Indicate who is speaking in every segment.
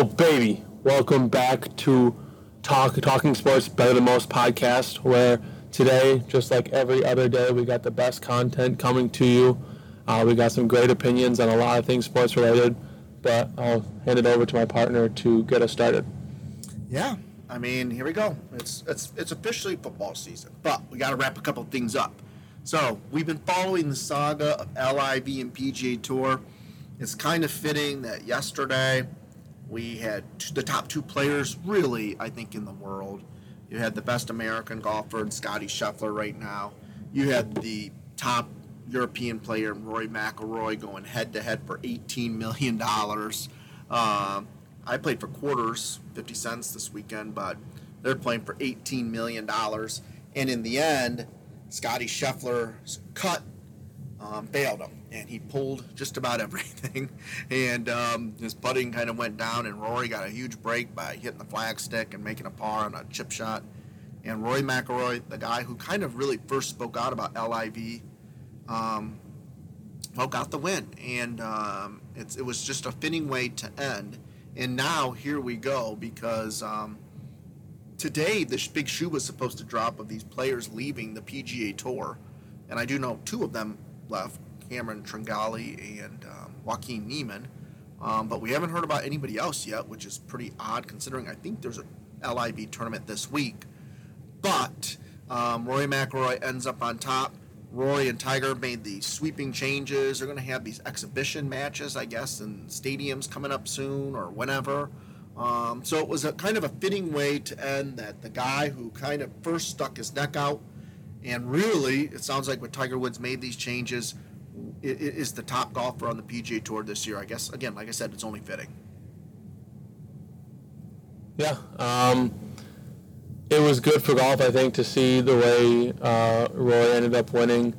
Speaker 1: Oh, baby. Welcome back to Talk Talking Sports Better Than Most podcast, where today, just like every other day, we got the best content coming to you. Uh, we got some great opinions on a lot of things sports related, but I'll hand it over to my partner to get us started.
Speaker 2: Yeah, I mean, here we go. It's it's it's officially football season, but we got to wrap a couple things up. So we've been following the saga of LIV and PGA Tour. It's kind of fitting that yesterday we had the top two players, really, I think, in the world. You had the best American golfer in Scottie Scheffler right now. You had the top European player, Rory McIlroy, going head to head for $18 million. Um, I played for quarters, 50 cents this weekend, but they're playing for $18 million. And in the end, Scottie Scheffler's cut um, bailed him, and he pulled just about everything. And um, his putting kind of went down, and Rory got a huge break by hitting the flag stick and making a par on a chip shot. And Roy McIlroy, the guy who kind of really first spoke out about LIV, um, well, got the win, and um, it was just a fitting way to end. And now here we go because um, today this big shoe was supposed to drop of these players leaving the PGA Tour, and I do know two of them left, Cameron Tringali and um, Joaquin Niemann. Um, but we haven't heard about anybody else yet, which is pretty odd considering I think there's a LIV tournament this week. But um, Roy McIlroy ends up on top. Roy and Tiger made the sweeping changes. They're going to have these exhibition matches, I guess, in stadiums coming up soon or whenever. Um, so it was a kind of a fitting way to end that the guy who kind of first stuck his neck out, and really, it sounds like when Tiger Woods made these changes, i- i- is the top golfer on the PGA Tour this year. I guess again, like I said, it's only fitting.
Speaker 1: Yeah. Um, it was good for golf, I think, to see the way uh, Roy ended up winning.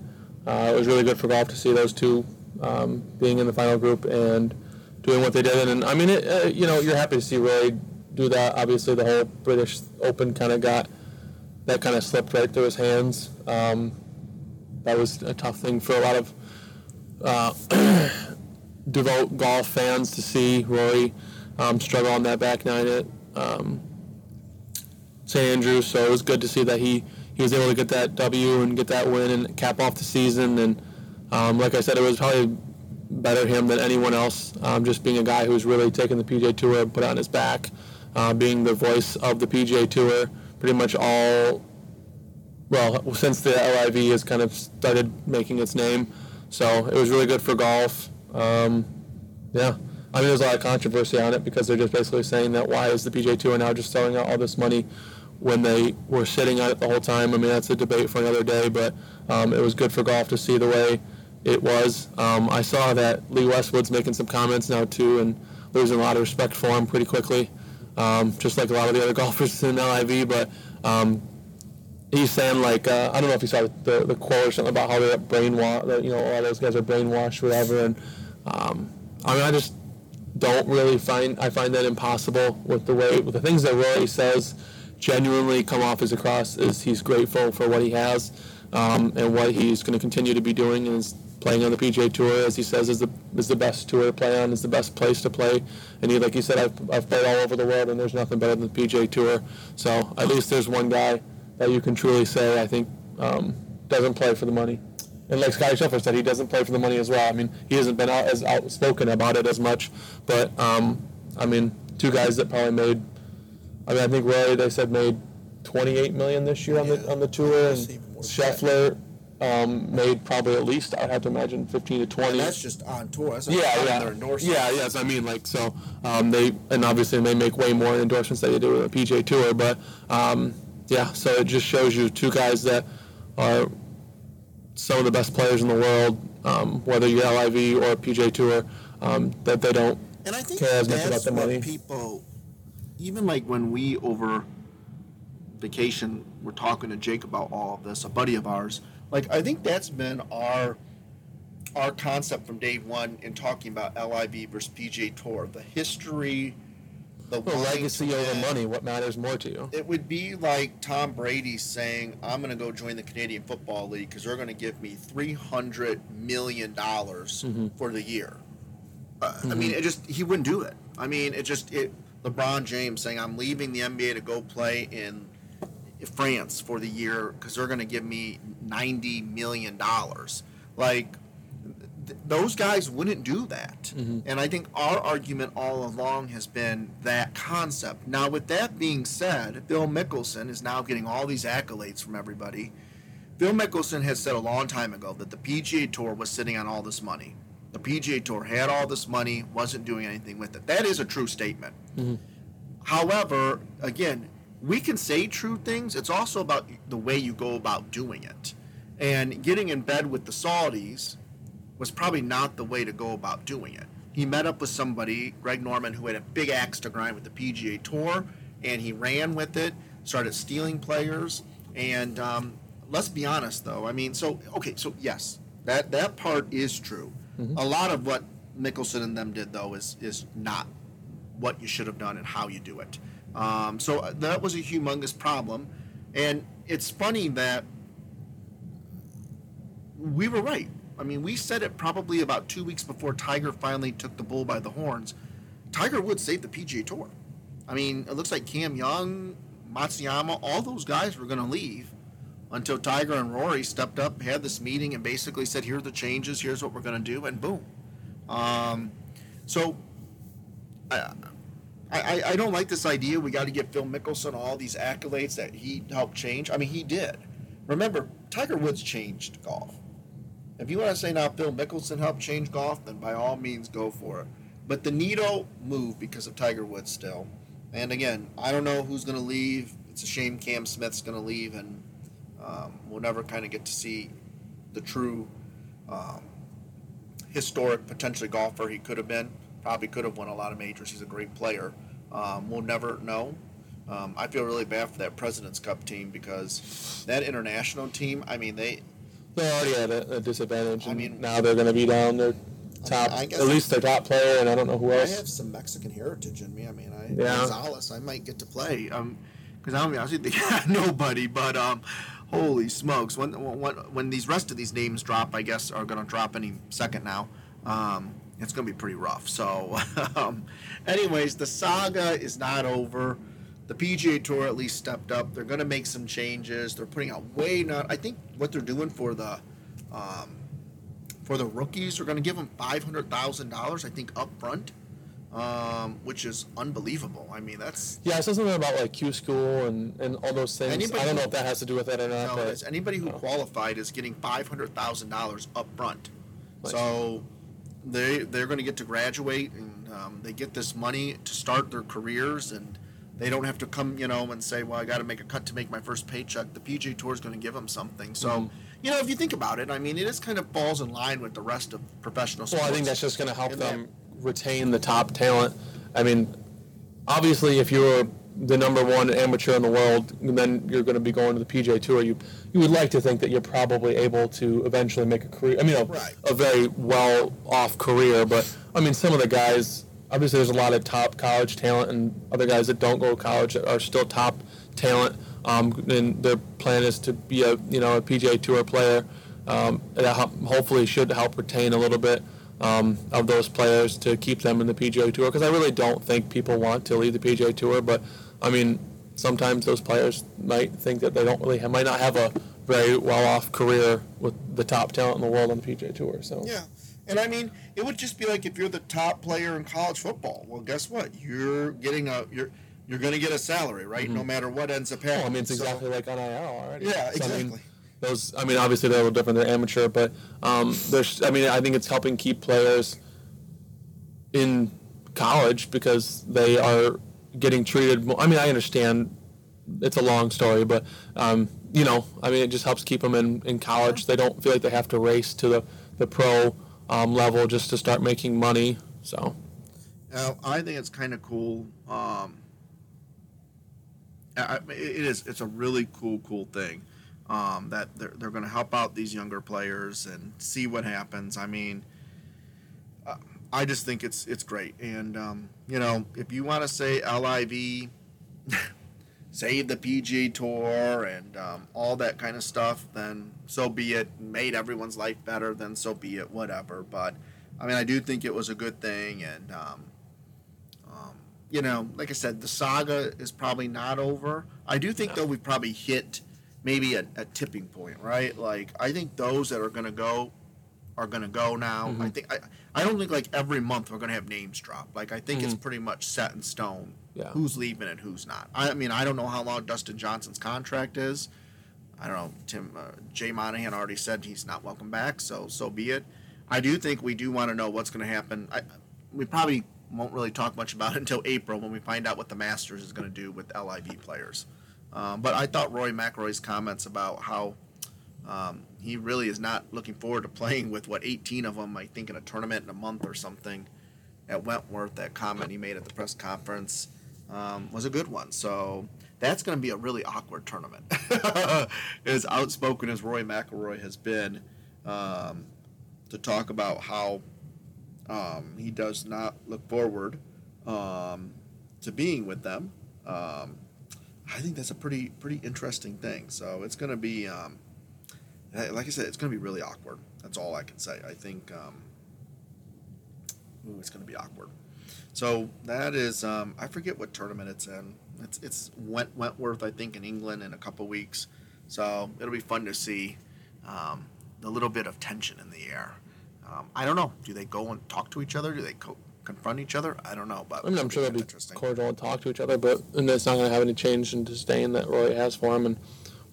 Speaker 1: Uh, it was really good for golf to see those two um, being in the final group and doing what they did. And, I mean, it, uh, you know, you're happy to see Roy do that. Obviously, the whole British Open kind of got that kind of slipped right through his hands. Um, that was a tough thing for a lot of uh, devout golf fans to see Rory um, struggle on that back nine at um, St. Andrews. So it was good to see that he, he was able to get that W and get that win and cap off the season. And um, like I said, it was probably better him than anyone else. Um, just being a guy who's really taken the PGA Tour and put it on his back, uh, being the voice of the PGA Tour, pretty much all. Well, since the LIV has kind of started making its name, so it was really good for golf. Um, yeah, I mean, there's a lot of controversy on it because they're just basically saying that why is the PJ Tour now just selling out all this money when they were sitting on it the whole time? I mean, that's a debate for another day, but um, it was good for golf to see the way it was. Um, I saw that Lee Westwood's making some comments now too, and losing a lot of respect for him pretty quickly, um, just like a lot of the other golfers in LIV. But um, he's saying like uh, I don't know if you saw the, the quote or something about how they're brainwashed. You know, all those guys are brainwashed, whatever. And um, I mean, I just don't really find I find that impossible with the way with the things that Roy says. Genuinely come off as across is he's grateful for what he has um, and what he's going to continue to be doing is playing on the PGA Tour, as he says, is the is the best tour to play on, is the best place to play. And he, like he said, I've, I've played all over the world, and there's nothing better than the PGA Tour. So at least there's one guy that you can truly say, I think, um, doesn't play for the money. And like Scottie Scheffler said, he doesn't play for the money as well. I mean, he hasn't been out as outspoken about it as much, but um, I mean, two guys that probably made. I mean, I think Roy they said made 28 million this year on the on the tour, and
Speaker 2: That's even more than that.
Speaker 1: Scheffler um, made probably at least I'd have to imagine 15 to 20.
Speaker 2: And that's just on tour. That's
Speaker 1: yeah,
Speaker 2: counting
Speaker 1: yeah,
Speaker 2: their endorsements.
Speaker 1: yeah, yes. I mean, like so, um, they and obviously they make way more endorsements than they do with a PJ Tour, but um, yeah. So it just shows you two guys that are some of the best players in the world, um, whether you're LIV or PJ Tour, um, that they don't
Speaker 2: And I think
Speaker 1: care as much about the money.
Speaker 2: people, even like when we over vacation, we're talking to Jake about all of this, a buddy of ours. Like I think that's been our our concept from day one in talking about LIV versus PGA Tour, the history, the
Speaker 1: the legacy over money. What matters more to you?
Speaker 2: It would be like Tom Brady saying, "I'm going to go join the Canadian Football League because they're going to give me 300 million dollars
Speaker 1: Mm-hmm.
Speaker 2: for the year." Uh, I mean, it just he wouldn't do it. I mean, it just it. LeBron James saying, "I'm leaving the NBA to go play in France for the year because they're going to give me ninety million dollars." Like th- those guys wouldn't do that. Mm-hmm. And I think our argument all along has been that concept. Now, with that being said, Phil Mickelson is now getting all these accolades from everybody. Phil Mickelson has said a long time ago that the PGA Tour was sitting on all this money. The PGA Tour had all this money, wasn't doing anything with it. That is a true statement. Mm-hmm. However, again, we can say true things. It's also about the way you go about doing it. And getting in bed with the Saudis was probably not the way to go about doing it. He met up with somebody, Greg Norman, who had a big axe to grind with the PGA Tour, and he ran with it, started stealing players. And um, let's be honest, though. I mean, so okay, so yes, that that part is true. A lot of what Mickelson and them did, though, is is not what you should have done and how you do it. Um, so uh, that was a humongous problem, and it's funny that we were right. I mean, we said it probably about two weeks before Tiger finally took the bull by the horns. Tiger Woods saved the PGA Tour. I mean, it looks like Cam Young, Matsuyama, all those guys were going to leave until Tiger and Rory stepped up, had this meeting, and basically said, "Here are the changes. Here's what we're going to do," and boom. Um, so I, I, I don't like this idea. We got to give Phil Mickelson all these accolades that he helped change. I mean, he did. Remember, Tiger Woods changed golf. If you want to say now Phil Mickelson helped change golf, then by all means go for it. But the needle moved because of Tiger Woods still. And again, I don't know who's going to leave. It's a shame Cam Smith's going to leave, and um, we'll never kind of get to see the true um, historic, potentially golfer he could have been. Probably could have won a lot of majors. He's a great player. Um, we'll never know. Um, I feel really bad for that President's Cup team because that international team. I mean, they
Speaker 1: They're already at a, a disadvantage.
Speaker 2: I mean-
Speaker 1: now they're going to be down their top,
Speaker 2: I guess
Speaker 1: at least their top player, and I don't know who else.
Speaker 2: I have some Mexican heritage in me. I mean, I
Speaker 1: Yeah.
Speaker 2: Gonzalez, I might get to play. Um, because I'm honestly they got nobody. But um, holy smokes, when when when these rest of these names drop, I guess are going to drop any second now. Um, it's going to be pretty rough. So, um, anyways, the saga is not over. The PGA Tour at least stepped up. They're going to make some changes. They're putting out way not. I think what they're doing for the um, for the rookies, they're going to give them five hundred thousand dollars. I think up front, um, which is unbelievable. I mean, that's
Speaker 1: Yeah, I saw something about like Q school and, and all those things.
Speaker 2: Anybody
Speaker 1: I don't know
Speaker 2: who-
Speaker 1: if that has to do with it or not.
Speaker 2: no,
Speaker 1: but
Speaker 2: anybody who
Speaker 1: no.
Speaker 2: qualified is getting five hundred thousand dollars up front.
Speaker 1: Nice.
Speaker 2: So they they're going to get to graduate and um, they get this money to start their careers and they don't have to come you know and say well I got to make a cut to make my first paycheck. The PGA Tour is going to give them something. So
Speaker 1: Mm-hmm.
Speaker 2: you know if you think about it, I mean it is kind of falls in line with the rest of professional sports.
Speaker 1: Well, I think that's just going to help
Speaker 2: that-
Speaker 1: them retain the top talent. I mean, obviously, if you're the number one amateur in the world, then you're going to be going to the PGA Tour. You you would like to think that you're probably able to eventually make a career. I mean, a,
Speaker 2: Right.
Speaker 1: a very well off career. But I mean, some of the guys. Obviously, there's a lot of top college talent, and other guys that don't go to college that are still top talent. Um, and their plan is to be a you know a PGA Tour player. Um, that hopefully should help retain a little bit um, of those players to keep them in the PGA Tour because I really don't think people want to leave the PGA Tour. But I mean, sometimes those players might think that they don't really have, might not have a very well-off career with the top talent in the world on the PGA Tour. So
Speaker 2: Yeah. And I mean, it would just be like if you're the top player in college football. Well, guess what? You're getting a you're you're going to get a salary, right? No matter what ends up happening.
Speaker 1: Well, I mean, it's
Speaker 2: So-
Speaker 1: exactly like on IL already.
Speaker 2: Yeah,
Speaker 1: So, I
Speaker 2: exactly.
Speaker 1: mean, those, I mean, obviously they're a little different. They're amateur, but um, there's, I mean, I think it's helping keep players in college because they are getting treated. More, I mean, I understand it's a long story, but um, you know, I mean, it just helps keep them in, in college. They don't feel like they have to race to the the pro um, level just to start making money. So
Speaker 2: Uh, I think it's kind of cool. Um, I, it is. It's a really cool, cool thing um, that they're, they're going to help out these younger players and see what happens. I mean, uh, I just think it's it's great. And um, you know, if you want to say LIV, save the PGA Tour and um, all that kind of stuff, then so be it. Made everyone's life better, then so be it. Whatever. But I mean, I do think it was a good thing, and um, um, you know, like I said, the saga is probably not over. I do think though we've probably hit maybe a, a tipping point, right? Like I think those that are going to go are going to go now. I think I, I don't think like every month we're going to have names drop. Like I think it's pretty much set in stone
Speaker 1: Yeah.
Speaker 2: who's leaving and who's not. I mean, I don't know how long Dustin Johnson's contract is. I don't know. Tim uh, Jay Monahan already said he's not welcome back, so so be it. I do think we do want to know what's going to happen. I, we probably won't really talk much about it until April when we find out what the Masters is going to do with LIV players. Um, but I thought Roy McIlroy's comments about how um, he really is not looking forward to playing with what 18 of them, I think, in a tournament in a month or something at Wentworth. That comment he made at the press conference um, was a good one. So that's going to be a really awkward tournament. as outspoken as Roy McIlroy has been um, to talk about how um, he does not look forward um, to being with them. Um, I think that's a pretty pretty interesting thing. So it's going to be, um, like I said, it's going to be really awkward. That's all I can say. I think um, ooh, it's going to be awkward. So that is, um, I forget what tournament it's in. It's it's Went, Wentworth, I think, in England in a couple weeks. So it'll be fun to see um, the little bit of tension in the air. Um, I don't know. Do they go and talk to each other? Do they co- confront each other? I don't know. But
Speaker 1: I mean, I'm sure they'll be
Speaker 2: interesting.
Speaker 1: cordial and talk to each other, but and it's not going to have any change in disdain that Roy has for him and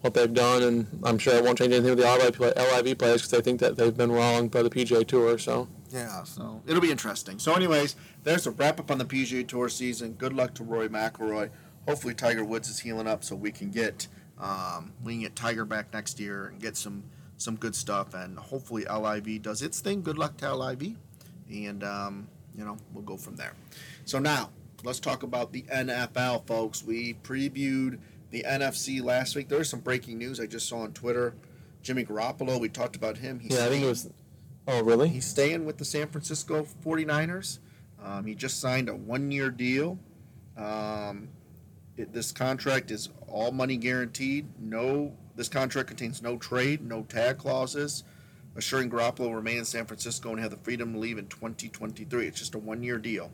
Speaker 1: what they've done. And I'm sure it won't change anything with the LIV, LIV players because they think that they've been wronged by the PGA Tour. So
Speaker 2: Yeah, so it'll be interesting. So, anyways, there's a wrap up on the PGA Tour season. Good luck to Roy McIlroy. Hopefully, Tiger Woods is healing up so we can get um, we can get Tiger back next year and get some some good stuff. And hopefully, LIV does its thing. Good luck to LIV, and um, you know we'll go from there. So now let's talk about the NFL, folks. We previewed the NFC last week. There's some breaking news I just saw on Twitter. Jimmy Garoppolo, we talked about him. He's
Speaker 1: yeah, I think it was. Oh, really?
Speaker 2: He's staying with the San Francisco 49ers. Um, he just signed a one year deal. Um, it, this contract is all money guaranteed. No, this contract contains no trade, no tag clauses, assuring Garoppolo will remain in San Francisco and have the freedom to leave in 2023. It's just a one year deal.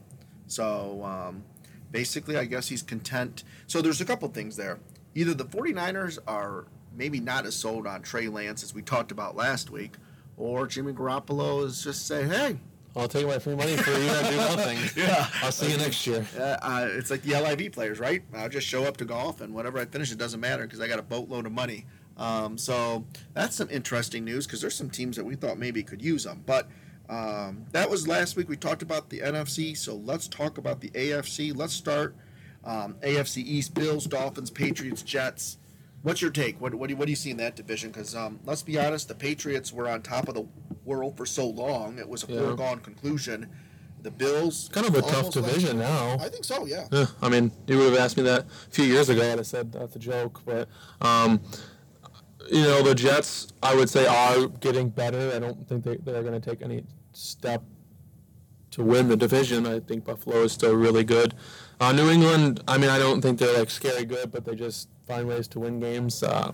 Speaker 2: So um, basically, I guess he's content. So there's a couple things there. Either the 49ers are maybe not as sold on Trey Lance as we talked about last week, or Jimmy Garoppolo is just saying, hey,
Speaker 1: I'll take my free money for year and do nothing.
Speaker 2: Yeah.
Speaker 1: I'll see you next year.
Speaker 2: uh, uh, it's like the LIV players, right? I'll just show up to golf, and whatever I finish, it doesn't matter because I got a boatload of money. Um, so that's some interesting news because there's some teams that we thought maybe could use them. But um, that was last week. We talked about the NFC, so let's talk about the AFC. Let's start um, AFC East: Bills, Dolphins, Patriots, Jets. What's your take? What, what, do, you, what do you see in that division? Because um, let's be honest, the Patriots were on top of the world for so long; it was a
Speaker 1: Yeah.
Speaker 2: foregone conclusion. The Bills,
Speaker 1: Kind of a tough
Speaker 2: almost left-
Speaker 1: division now.
Speaker 2: I think so. Yeah.
Speaker 1: Yeah, I mean, you would have asked me that a few years ago, and I said that's a joke. But, um, you know, the Jets, I would say, are getting better. I don't think they, they're going to take any step to win the division. I think Buffalo is still really good. Uh, New England, I mean, I don't think they're like scary good, but they just find ways to win games. Uh,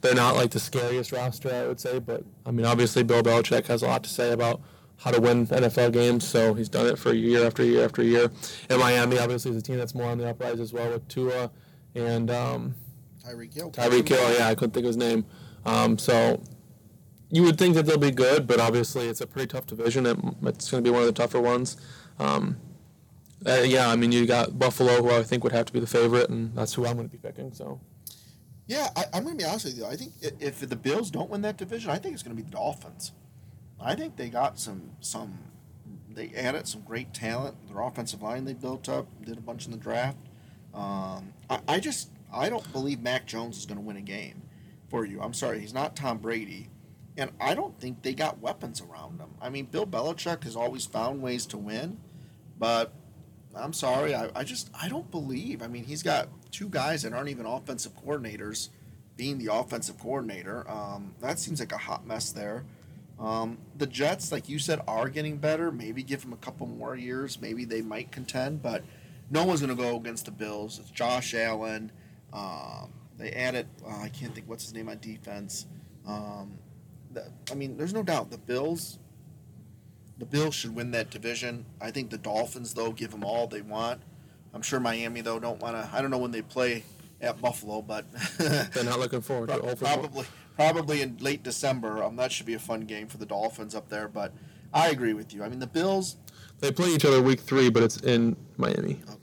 Speaker 1: they're not like the scariest roster, I would say, but I mean, obviously, Bill Belichick has a lot to say about how to win NFL games, so he's done it for year after year after year. And Miami, obviously, is a team that's more on the uprise as well with Tua and um,
Speaker 2: Tyreek Hill.
Speaker 1: Tyreek Hill. Yeah, I couldn't think of his name. Um, so you would think that they'll be good, but obviously, it's a pretty tough division. It, it's going to be one of the tougher ones. Um, uh, yeah, I mean, you got Buffalo, who I think would have to be the favorite, and that's who I'm going to be picking. So.
Speaker 2: Yeah, I, I'm going to be honest with you. I think if the Bills don't win that division, I think it's going to be the Dolphins. I think they got some some. They added some great talent. Their offensive line they built up, did a bunch in the draft. Um, I, I just I don't believe Mac Jones is going to win a game for you. I'm sorry, he's not Tom Brady, and I don't think they got weapons around him. I mean, Bill Belichick has always found ways to win, but I'm sorry, I, I just I don't believe. I mean, he's got two guys that aren't even offensive coordinators, being the offensive coordinator. Um, that seems like a hot mess there. Um, the Jets, like you said, are getting better. Maybe give them a couple more years. Maybe they might contend, but no one's going to go against the Bills. It's Josh Allen. Um, they added, uh, I can't think what's his name on defense. Um, the, I mean, there's no doubt the Bills the Bills should win that division. I think the Dolphins, though, give them all they want. I'm sure Miami, though, don't want to. I don't know when they play at Buffalo, but
Speaker 1: They're not looking forward to it.
Speaker 2: Probably probably in late December. Um, that should be a fun game for the Dolphins up there. But I agree with you. I mean, the Bills.
Speaker 1: They play each other week three, but it's in Miami.
Speaker 2: Okay,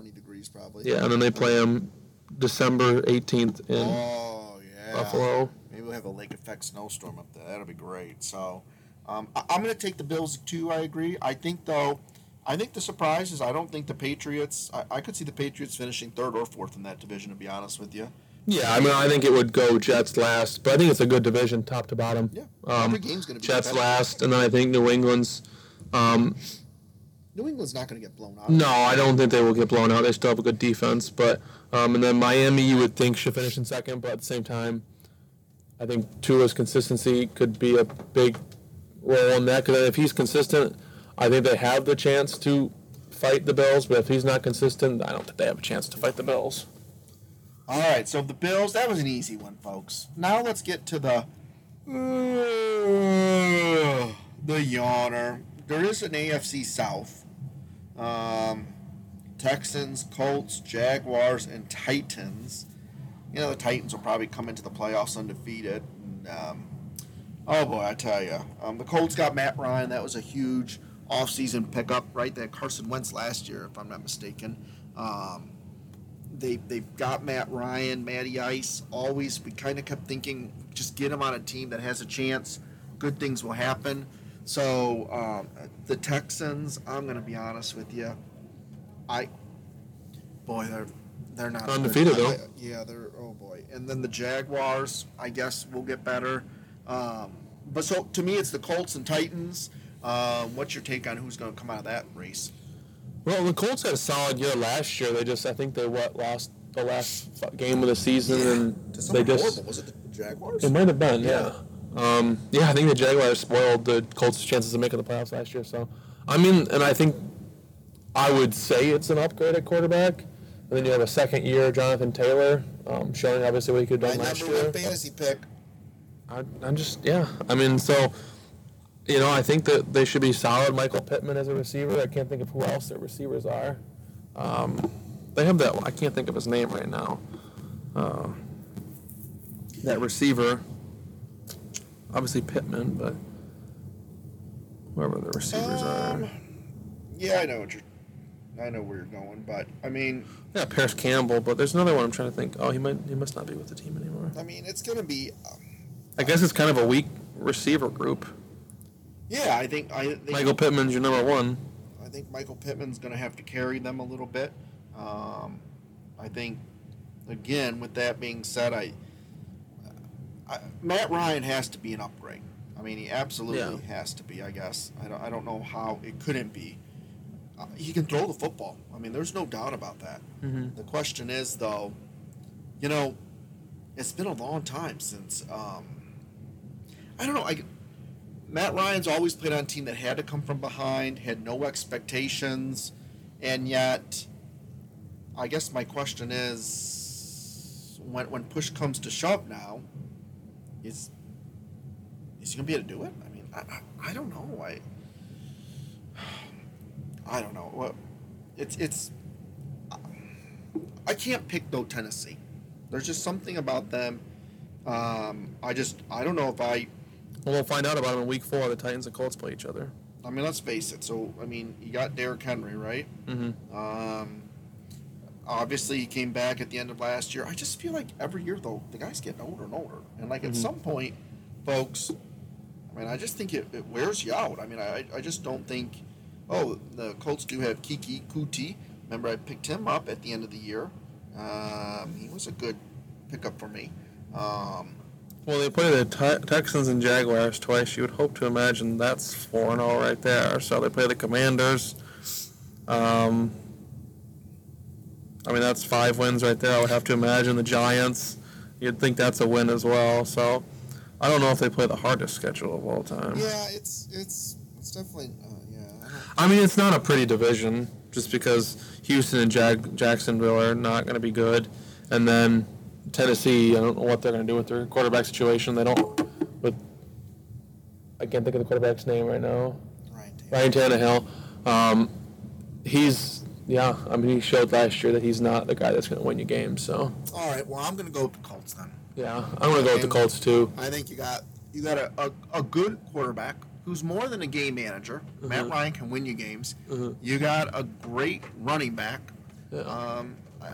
Speaker 2: 120 degrees, probably.
Speaker 1: Yeah, and then they play them December 18th in
Speaker 2: Oh yeah.
Speaker 1: Buffalo.
Speaker 2: Maybe we'll have a lake effect snowstorm up there. That'll be great. So, um, I- I'm going to take the Bills too. I agree. I think though, I think the surprise is I don't think the Patriots. I, I could see the Patriots finishing third or fourth in that division. To be honest with you.
Speaker 1: Yeah, I mean, I think it would go Jets last, but I think it's a good division, top to bottom.
Speaker 2: Yeah.
Speaker 1: Um,
Speaker 2: Every game's going to be
Speaker 1: Jets last, and then I think New England's. Um,
Speaker 2: New England's not going to get blown out.
Speaker 1: no, I don't think they will get blown out. They still have a good defense, but um, and then Miami, you would think should finish in second, but at the same time, I think Tua's consistency could be a big role in that. Because if he's consistent, I think they have the chance to fight the Bills. But if he's not consistent, I don't think they have a chance to fight the Bills.
Speaker 2: All right, so the Bills, that was an easy one, folks. Now let's get to the the yawner. There is an AFC South. Um, Texans, Colts, Jaguars, and Titans. You know the Titans will probably come into the playoffs undefeated. And, um, oh boy, I tell you, um, the Colts got Matt Ryan. That was a huge offseason pickup, right? That Carson Wentz last year, if I'm not mistaken. Um, they they've got Matt Ryan, Matty Ice. Always, we kind of kept thinking, just get him on a team that has a chance. Good things will happen. So um, the Texans, I'm going to be honest with you, I, boy, they're they're not
Speaker 1: Undefeated, though.
Speaker 2: I- yeah, they're oh boy. And then the Jaguars, I guess, will get better. Um, but so to me, it's the Colts and Titans. Um, what's your take on who's going to come out of that race?
Speaker 1: Well, the Colts had a solid year last year. They just, I think they what lost the last game of the season, and they just.
Speaker 2: horrible. Was it the Jaguars?
Speaker 1: It might have been, yeah. Um, yeah, I think the Jaguars spoiled the Colts' chances of making the playoffs last year. So, I mean, and I think I would say it's an upgrade at quarterback. And then you have a second year Jonathan Taylor, um, showing obviously what he could have
Speaker 2: My
Speaker 1: last
Speaker 2: number
Speaker 1: year.
Speaker 2: one fantasy pick.
Speaker 1: I, I'm just, yeah. I mean, so, you know, I think that they should be solid. Michael Pittman as a receiver. I can't think of who else their receivers are. Um, they have that. I can't think of his name right now. Uh, that receiver. Obviously Pittman, but whoever the receivers
Speaker 2: Um,
Speaker 1: are.
Speaker 2: Yeah, I know what you're. I know where you're going, but I mean,
Speaker 1: Yeah, Parris Campbell, but there's another one I'm trying to think. Oh, he might. He must not be with the team anymore.
Speaker 2: I mean, it's gonna be. Um,
Speaker 1: I guess it's kind of a weak receiver group.
Speaker 2: yeah, I think I think
Speaker 1: Michael Pittman's your number one.
Speaker 2: I think Michael Pittman's gonna have to carry them a little bit. Um, I think, again, with that being said, I, I Matt Ryan has to be an upgrade. I mean, he absolutely
Speaker 1: Yeah.
Speaker 2: has to be. I guess I don't. I don't know how it couldn't be. Uh, he can throw the football. I mean, there's no doubt about that.
Speaker 1: Mhm.
Speaker 2: The question is, though, you know, it's been a long time since. Um, I don't know. I, Matt Ryan's always played on a team that had to come from behind, had no expectations, and yet, I guess my question is, when when push comes to shove, now, is is he gonna be able to do it? I mean, I, I, I don't know. I I don't know. Well, it's it's. I can't pick though Tennessee. There's just something about them. Um, I just I don't know if I.
Speaker 1: Well, we'll find out about him in week four. The Titans and Colts play each other.
Speaker 2: I mean, let's face it. So I mean, you got Derrick Henry, right?
Speaker 1: Mm-hmm.
Speaker 2: Um, obviously, he came back at the end of last year. I just feel like every year though, the guy's getting older and older, and like at
Speaker 1: Mhm.
Speaker 2: some point, folks. I mean, I just think it, it wears you out. I mean, I, I just don't think. Oh, the Colts do have Keke Coutee. Remember, I picked him up at the end of the year. Um, he was a good pickup for me. Um,
Speaker 1: Well, they play the Te- Texans and Jaguars twice. You would hope to imagine that's four and all right there. So they play the Commanders. Um, I mean, that's five wins right there. I would have to imagine the Giants. You'd think that's a win as well. So I don't know if they play the hardest schedule of all time.
Speaker 2: yeah, it's it's it's definitely uh, yeah. I
Speaker 1: I mean, it's not a pretty division just because Houston and Jag- Jacksonville are not going to be good. And then Tennessee, I don't know what they're going to do with their quarterback situation. They don't with I can't think of the quarterback's name right now.
Speaker 2: Ryan Tannehill.
Speaker 1: Ryan Tannehill. Um, he's yeah. I mean, he showed last year that he's not the guy that's going to win you games. So
Speaker 2: All right. Well, I'm going to go with the Colts then.
Speaker 1: yeah, I'm going to go with the Colts too.
Speaker 2: I think you got you got a, a, a good quarterback who's more than a game manager. Matt
Speaker 1: Mhm.
Speaker 2: Ryan can win you games.
Speaker 1: Mhm.
Speaker 2: You got a great running back.
Speaker 1: Yeah.
Speaker 2: Um, I,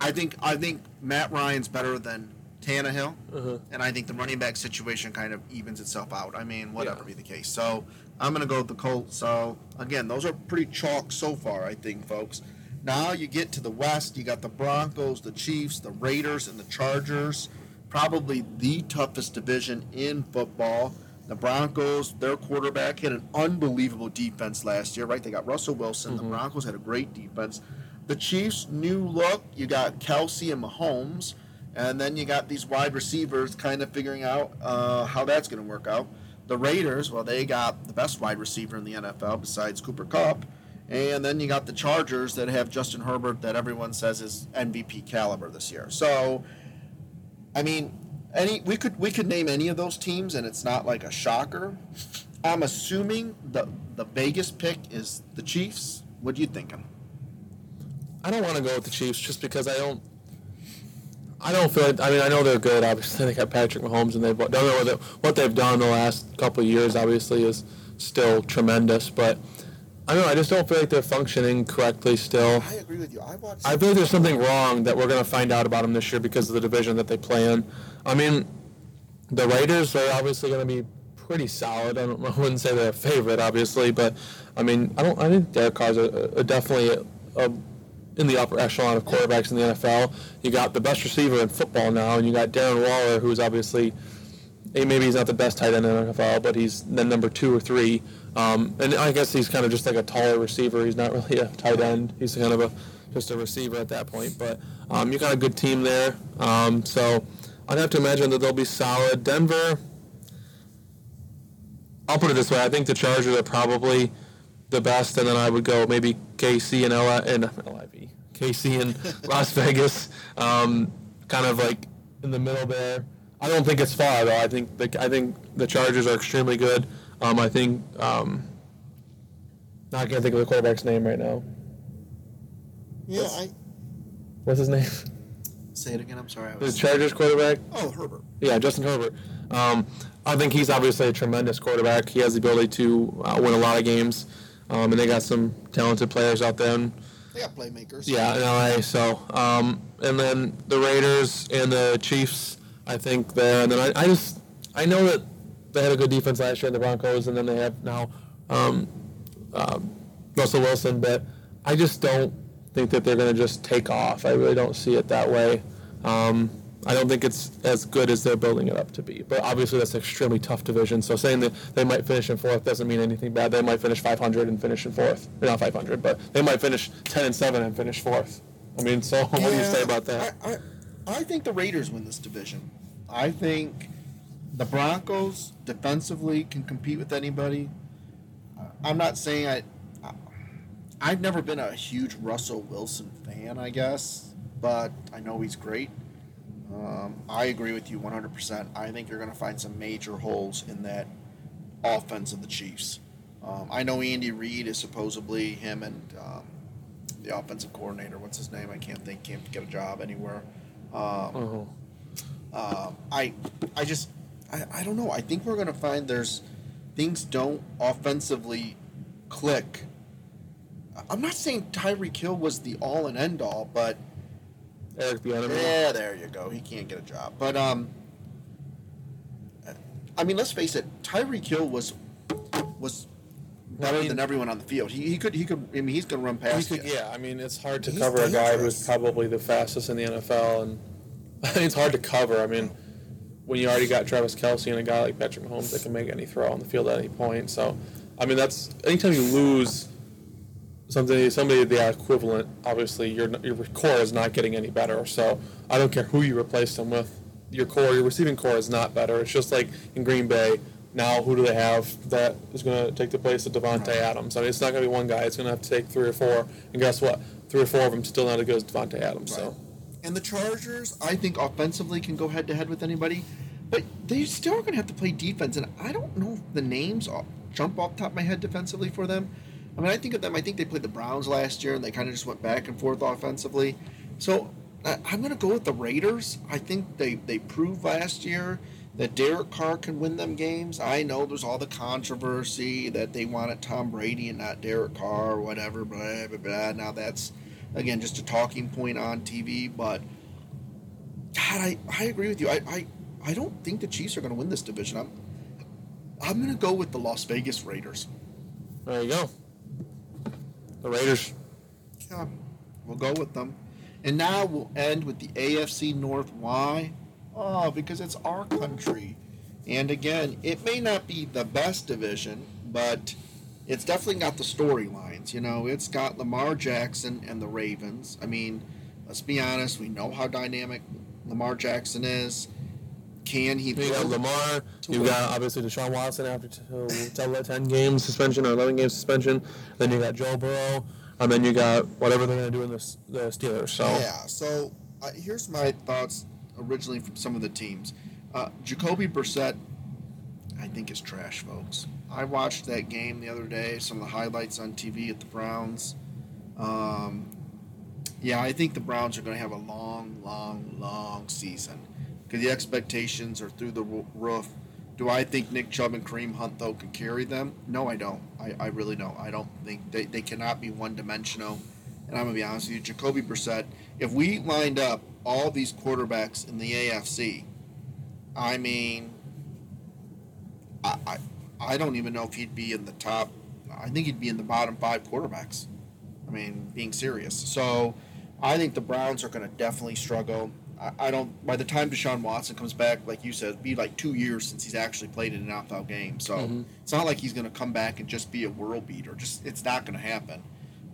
Speaker 2: I think I think Matt Ryan's better than Tannehill,
Speaker 1: Uh-huh.
Speaker 2: and I think the running back situation kind of evens itself out. I mean, whatever
Speaker 1: Yeah.
Speaker 2: be the case. So I'm going to go with the Colts. So again, those are pretty chalk so far, I think, folks. Now you get to the West. You got the Broncos, the Chiefs, the Raiders, and the Chargers. Probably the toughest division in football. The Broncos, their quarterback had an unbelievable defense last year, right? They got Russell Wilson. The Broncos had a great defense. The Chiefs, new look. You got Kelce and Mahomes, and then you got these wide receivers kind of figuring out uh, how that's going to work out. The Raiders, well, they got the best wide receiver in the NFL besides Cooper Kupp. And then you got the Chargers that have Justin Herbert that everyone says is MVP caliber this year. So, I mean, any we could we could name any of those teams and it's not like a shocker. I'm assuming the the Vegas pick is the Chiefs. What are you thinking?
Speaker 1: I don't want to go with the Chiefs just because I don't. I don't feel. I mean, I know they're good. Obviously, they got Patrick Mahomes, and they've done what, they, what they've done the last couple of years. Obviously, is still tremendous. But I don't know. I just don't feel like they're functioning correctly still.
Speaker 2: I agree with you. I watched.
Speaker 1: I feel like there's something wrong that we're going to find out about them this year because of the division that they play in. I mean, the Raiders are obviously going to be pretty solid. I, don't, I wouldn't say they're a favorite, obviously, but I mean, I don't. I think Derek Carr's a, a definitely a, a, in the upper echelon of quarterbacks in the NFL. You got the best receiver in football now, and you got Darren Waller, who's obviously. Maybe he's not the best tight end in the NFL, but he's then number two or three. Um, and I guess he's kind of just like a taller receiver. He's not really a tight end. He's kind of a just a receiver at that point. But um, you got a good team there. Um, so I'd have to imagine that they'll be solid. Denver. I'll put it this way: I think the Chargers are probably the best, and then I would go maybe KC and LA and LIV, KC and Las Vegas, um, kind of like in the middle there. I don't think it's far though. I think the I think the Chargers are extremely good. Um, I think um, I can't think of the quarterback's name right now.
Speaker 2: yeah, I
Speaker 1: What's his name?
Speaker 2: say it again. I'm sorry. I
Speaker 1: The
Speaker 2: was,
Speaker 1: Chargers quarterback.
Speaker 2: oh, Herbert.
Speaker 1: Yeah, Justin Herbert. Um, I think he's obviously a tremendous quarterback. He has the ability to uh, win a lot of games, um, and they got some talented players out there. And,
Speaker 2: They got playmakers.
Speaker 1: yeah, in LA. So, um, and then the Raiders and the Chiefs, I think there. And then I, I just I know that they had a good defense last year in the Broncos, and then they have now um, um, Russell Wilson. But I just don't think that they're going to just take off. I really don't see it that way. Um, I don't think it's as good as they're building it up to be. But obviously, that's an extremely tough division. So saying that they might finish in fourth doesn't mean anything bad. They might finish 500 and finish in fourth. Or not 500, but they might finish 10 and 7 and finish fourth. I mean, so what do you say about that?
Speaker 2: I, I, I think the Raiders win this division. I think the Broncos defensively can compete with anybody. Uh, I'm not saying. I- I've never been a huge Russell Wilson fan, I guess, but I know he's great. Um, I agree with you 100%. I think you're going to find some major holes in that offense of the Chiefs. Um, I know Andy Reid is supposedly him and um, the offensive coordinator. What's his name? I can't think. Can't get a job anywhere. Um,
Speaker 1: Oh.
Speaker 2: um, I, I just, I, I don't know. I think we're gonna find there's things don't offensively click. I'm not saying Tyreek Hill was the all and end all, but
Speaker 1: Eric Bieniemy.
Speaker 2: yeah, there you go. He can't get a job. But um, I mean, let's face it. Tyreek Hill was was better
Speaker 1: mean-
Speaker 2: than everyone on the field. He, he could he could. I mean, he's gonna run
Speaker 1: He
Speaker 2: past
Speaker 1: could,
Speaker 2: you.
Speaker 1: yeah, I mean, it's hard to
Speaker 2: He's
Speaker 1: cover a guy who's probably the fastest in the NFL, and I mean, it's hard to cover. I mean, when you already got Travis Kelce and a guy like Patrick Mahomes that can make any throw on the field at any point. So, I mean, that's anytime you lose something, somebody the equivalent. Obviously, your your core is not getting any better. So, I don't care who you replace them with. Your core, your receiving core is not better. It's just like in Green Bay. Now, who do they have that is going to take the place of
Speaker 2: Davante
Speaker 1: Adams? I mean, it's not going to be one guy. It's going to have to take three or four. And guess what? Three or four of them still not as good as Davante Adams.
Speaker 2: Right.
Speaker 1: So,
Speaker 2: And the Chargers, I think offensively can go head to head with anybody. but they still are going to have to play defense, and I don't know if the names jump off the top of my head defensively for them. I mean, I think of them. I think they played the Browns last year, and they kind of just went back and forth offensively. So I, I'm going to go with the Raiders. I think they they proved last year that Derek Carr can win them games. I know there's all the controversy that they wanted Tom Brady and not Derek Carr or whatever, blah, blah, blah. Now that's, again, just a talking point on TV. But, God, I, I agree with you. I, I, I don't think the Chiefs are going to win this division. I'm, I'm going to go with the Las Vegas Raiders.
Speaker 1: There you go. The Raiders.
Speaker 2: Yeah, we'll go with them. And now we'll end with the AFC North. Why? Oh, because it's our country. And again, it may not be the best division, but it's definitely got the storylines. You know, it's got Lamar Jackson and the Ravens. I mean, let's be honest, we know how dynamic Lamar Jackson is. Can he?
Speaker 1: You got Lamar. You
Speaker 2: win?
Speaker 1: got obviously Deshaun Watson after t- ten games suspension or eleven games suspension. Then you got Joe Burrow, and then you got whatever they're going to do in the, the Steelers. So
Speaker 2: Yeah. So uh, here's my thoughts originally from some of the teams. Uh, Jacoby Brissett, I think is trash, folks. I watched that game the other day. Some of the highlights on TV at the Browns. Um, yeah, I think the Browns are going to have a long, long, long season because the expectations are through the roof. Do I think Nick Chubb and Kareem Hunt though can carry them? No, I don't. I, I really don't. I don't think they, they cannot be one dimensional. And I'm gonna be honest with you, Jacoby Brissett. If we lined up all these quarterbacks in the AFC, I mean, I, I I don't even know if he'd be in the top. I think he'd be in the bottom five quarterbacks. I mean, being serious. So, I think the Browns are going to definitely struggle. I, I don't. By the time Deshaun Watson comes back, like you said, be like two years since he's actually played in an opt-out game. So
Speaker 1: Mhm.
Speaker 2: it's not like he's going to come back and just be a world beater. Just it's not going to happen.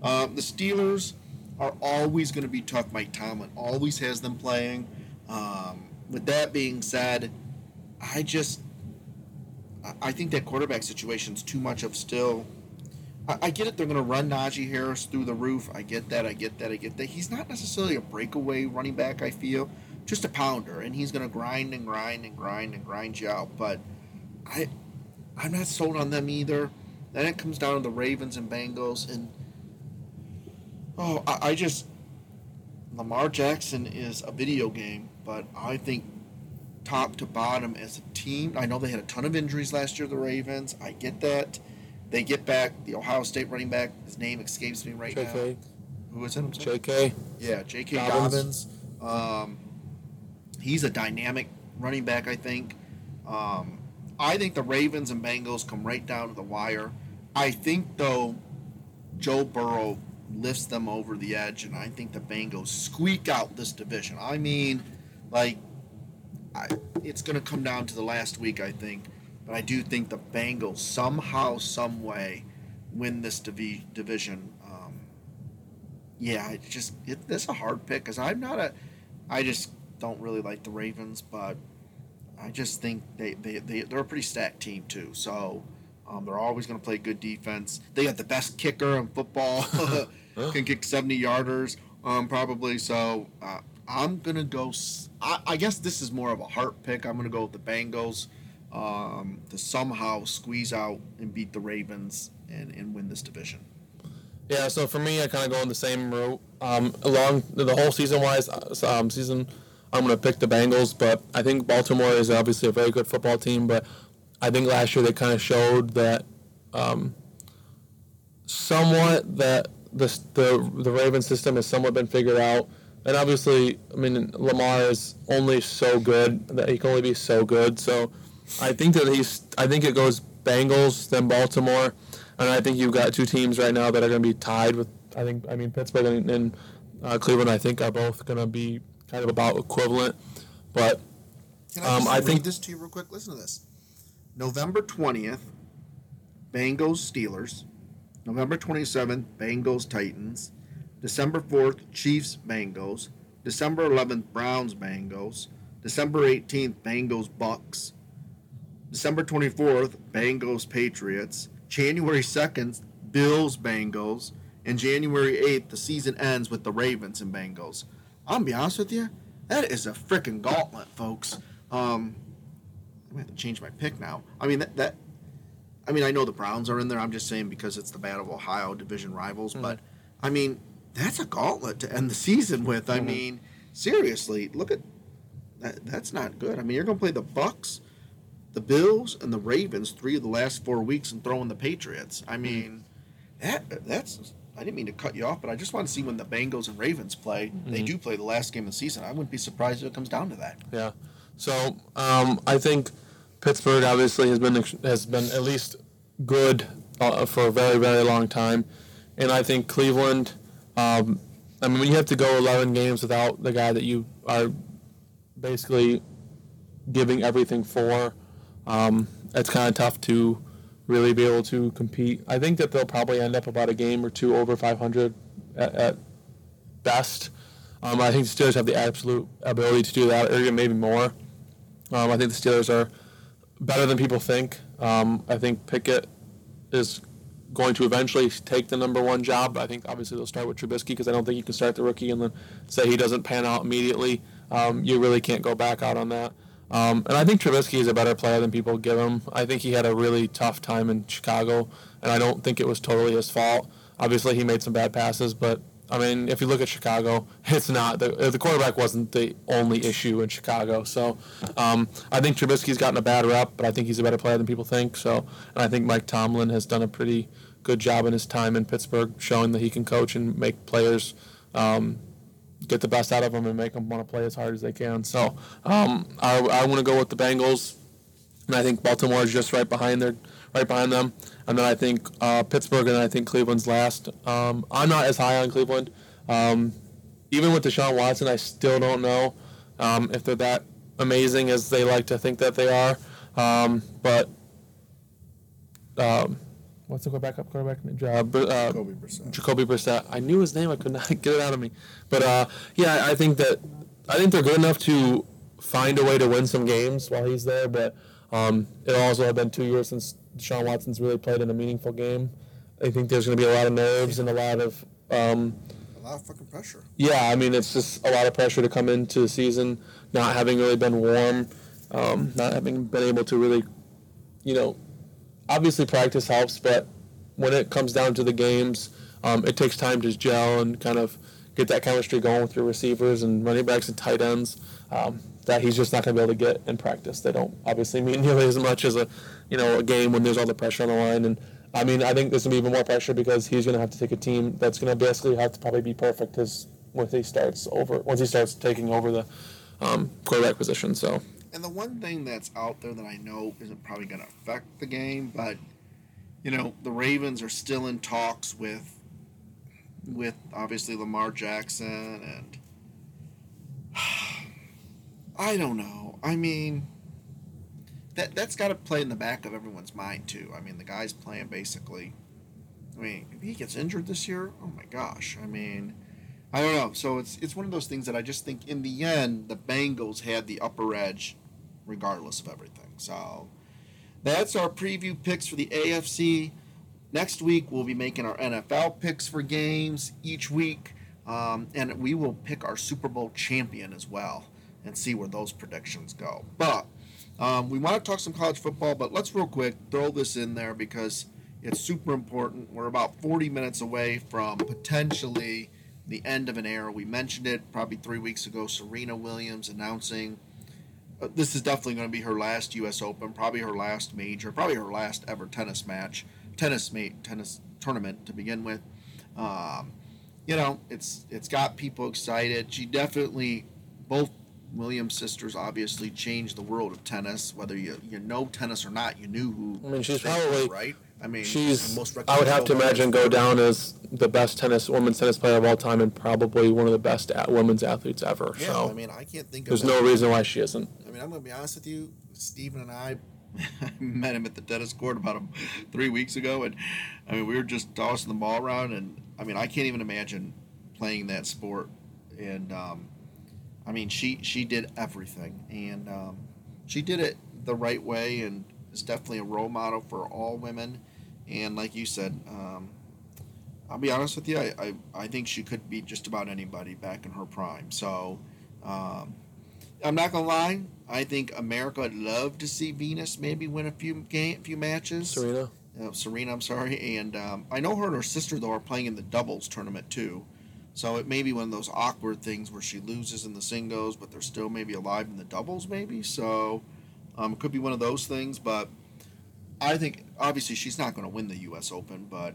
Speaker 2: Um, the Steelers are always going to be tough. Mike Tomlin always has them playing. Um, with that being said, I just I- think that quarterback situation's too much of still. I, get it; they're going to run Najee Harris through the roof. I get that. I get that. I get that. He's not necessarily a breakaway running back. I feel just a pounder, and he's going to grind and grind and grind and grind you out. But I, I'm not sold on them either. Then it comes down to the Ravens and Bengals, and oh, I, I just Lamar Jackson is a video game, but I think top to bottom as a team. I know they had a ton of injuries last year, the Ravens. I get that. They get back the Ohio State running back. His name escapes me right now.
Speaker 1: JK,
Speaker 2: now. Who is it?
Speaker 1: JK.
Speaker 2: Yeah, J.K.
Speaker 1: Dobbins.
Speaker 2: Dobbins. Um, he's a dynamic running back, I think. Um, I think the Ravens and Bengals come right down to the wire. I think, though, Joe Burrow lifts them over the edge, and I think the Bengals squeak out this division. I mean, like, I, it's going to come down to the last week, I think. But I do think the Bengals somehow, some way, win this divi- division. Um, yeah, it's just it, it's a hard pick because I'm not a. I just don't really like the Ravens, but I just think they they they they're a pretty stacked team too. So um, they're always going to play good defense. They got the best kicker in football. Can kick 70 yarders, um, probably. So uh, I'm gonna go. I guess this is more of a heart pick. I'm gonna go with the Bengals um, to somehow squeeze out and beat the Ravens and, and win this division.
Speaker 1: Yeah, so for me, I kind of go on the same route. Um, along the whole season wise, um, season, I'm going to pick the Bengals, but I think Baltimore is obviously a very good football team. But I think last year they kind of showed that um, somewhat that the, the the Raven system has somewhat been figured out. And obviously, I mean, Lamar is only so good that he can only be so good. So I think that he's. I think it goes Bengals then Baltimore, and I think you've got two teams right now that are going to be tied with. I think. I mean, Pittsburgh and, and uh, Cleveland. I think are both going to be kind of about equivalent. But
Speaker 2: Can
Speaker 1: Um,
Speaker 2: just
Speaker 1: I
Speaker 2: read
Speaker 1: think-
Speaker 2: this to you real quick? Listen to this. November 20th, Bengals Steelers. November 27th, Bengals Titans. December 4th, Chiefs Bengals. December 11th, Browns Bengals. December 18th, Bengals Bucs. December 24th, Bengals Patriots. January 2nd, Bills Bengals. And January 8th, the season ends with the Ravens and Bengals. I'm gonna be honest with you, that is a freaking gauntlet, folks. Um, I might have to change my pick now. I mean that that. I mean, I know the Browns are in there. I'm just saying because it's the Battle of Ohio division rivals.
Speaker 1: Mm-hmm.
Speaker 2: But I mean, that's a gauntlet to end the season with. I
Speaker 1: Mhm.
Speaker 2: mean, seriously, look at that. That's not good. I mean, you're going to play the Bucs, the Bills, and the Ravens three of the last four weeks, and throwing the Patriots.
Speaker 1: Mm-hmm.
Speaker 2: I mean, that that's. I didn't mean to cut you off, but I just want to see when the Bengals and Ravens play. They
Speaker 1: Mhm.
Speaker 2: do play the last game of the season. I wouldn't be surprised if it comes down to that.
Speaker 1: Yeah. So um, I think Pittsburgh obviously has been has been at least good uh, for a very very long time, and I think Cleveland. Um, I mean, when you have to go 11 games without the guy that you are basically giving everything for, um, it's kind of tough to really be able to compete. I think that they'll probably end up about a game or two over 500 at, at best. Um, I think the Steelers have the absolute ability to do that, or maybe more. Um, I think the Steelers are better than people think. Um, I think Pickett is going to eventually take the number one job. I think obviously they'll start with Trubisky because I don't think you can start the rookie and then say he doesn't pan out immediately. Um, you really can't go back out on that. Um, and I think Trubisky is a better player than people give him. I think he had a really tough time in Chicago, and I don't think it was totally his fault. Obviously, he made some bad passes, but I mean, if you look at Chicago, it's not the the quarterback wasn't the only issue in Chicago. So um, I think Trubisky's gotten a bad rep, but I think he's a better player than people think. So and I think Mike Tomlin has done a pretty good job in his time in Pittsburgh, showing that he can coach and make players. Um, get the best out of them and make them want to play as hard as they can. So um, I, I want to go with the Bengals, and I think Baltimore is just right behind their right behind them, and then I think uh, Pittsburgh and then I think Cleveland's last. Um, I'm not as high on Cleveland, um, even with Deshaun Watson. I still don't know um, if they're that amazing as they like to think that they are, um, but. Um, What's the backup quarterback? Uh, uh,
Speaker 2: Jacoby Brissett.
Speaker 1: Jacoby Brissett. I knew his name. I could not get it out of me. But uh, yeah, I think that I think they're good enough to find a way to win some games while he's there. But um, it'll also have been two years since Deshaun Watson's really played in a meaningful game. I think there's going to be a lot of nerves and a lot of um,
Speaker 2: A lot of fucking pressure.
Speaker 1: yeah, I mean, it's just a lot of pressure to come into the season, not having really been warm, um, not having been able to really, you know, obviously practice helps, but when it comes down to the games, um, it takes time to gel and kind of get that chemistry going with your receivers and running backs and tight ends. Um, that he's just not going to be able to get in practice. They don't obviously mean nearly as much as a, you know, a game when there's all the pressure on the line. And I mean, I think there's going to be even more pressure because he's going to have to take a team that's going to basically have to probably be perfect as once he starts over once he starts taking over the um, quarterback position. So
Speaker 2: And the one thing that's out there that I know isn't probably going to affect the game, but you know, the Ravens are still in talks with with obviously Lamar Jackson and I don't know. I mean that that's got to play in the back of everyone's mind too. I mean, the guy's playing basically I mean, if he gets injured this year, oh my gosh. I mean, I don't know. So it's it's one of those things that I just think in the end the Bengals had the upper edge regardless of everything. So that's our preview picks for the AFC. Next week we'll be making our NFL picks for games each week. Um, and we will pick our Super Bowl champion as well and see where those predictions go. But um, we want to talk some college football, but let's real quick throw this in there because it's super important. We're about 40 minutes away from potentially the end of an era. We mentioned it probably three weeks ago. Serena Williams announcing uh, this is definitely going to be her last U.S. Open, probably her last major, probably her last ever tennis match, tennis mate, tennis tournament to begin with. Um, you know, it's it's got people excited. She definitely both Williams sisters obviously changed the world of tennis. Whether you you know tennis or not, you knew who.
Speaker 1: I mean, she's
Speaker 2: they were,
Speaker 1: probably-
Speaker 2: right. I mean,
Speaker 1: she's
Speaker 2: most
Speaker 1: I would have to imagine go down as the best tennis women's tennis player of all time and probably one of the best at women's athletes ever.
Speaker 2: Yeah,
Speaker 1: so
Speaker 2: I mean, I can't think of.
Speaker 1: there's no reason why she isn't.
Speaker 2: I mean, I'm going to be honest with you. Stephen and I met him at the tennis court about a, three weeks ago, and I mean, we were just tossing the ball around, and I mean, I can't even imagine playing that sport. And um, I mean, she she did everything, and um, she did it the right way, and is definitely a role model for all women. And like you said, um, I'll be honest with you, I, I, I think she could beat just about anybody back in her prime. So. Um, I'm not gonna lie. I think America would love to see Venus maybe win a few game, few matches.
Speaker 1: Serena.
Speaker 2: Uh, Serena, I'm sorry, and um, I know her and her sister though are playing in the doubles tournament too. So it may be one of those awkward things where she loses in the singles, but they're still maybe alive in the doubles, maybe. So um, it could be one of those things. But I think obviously she's not going to win the U.S. Open, but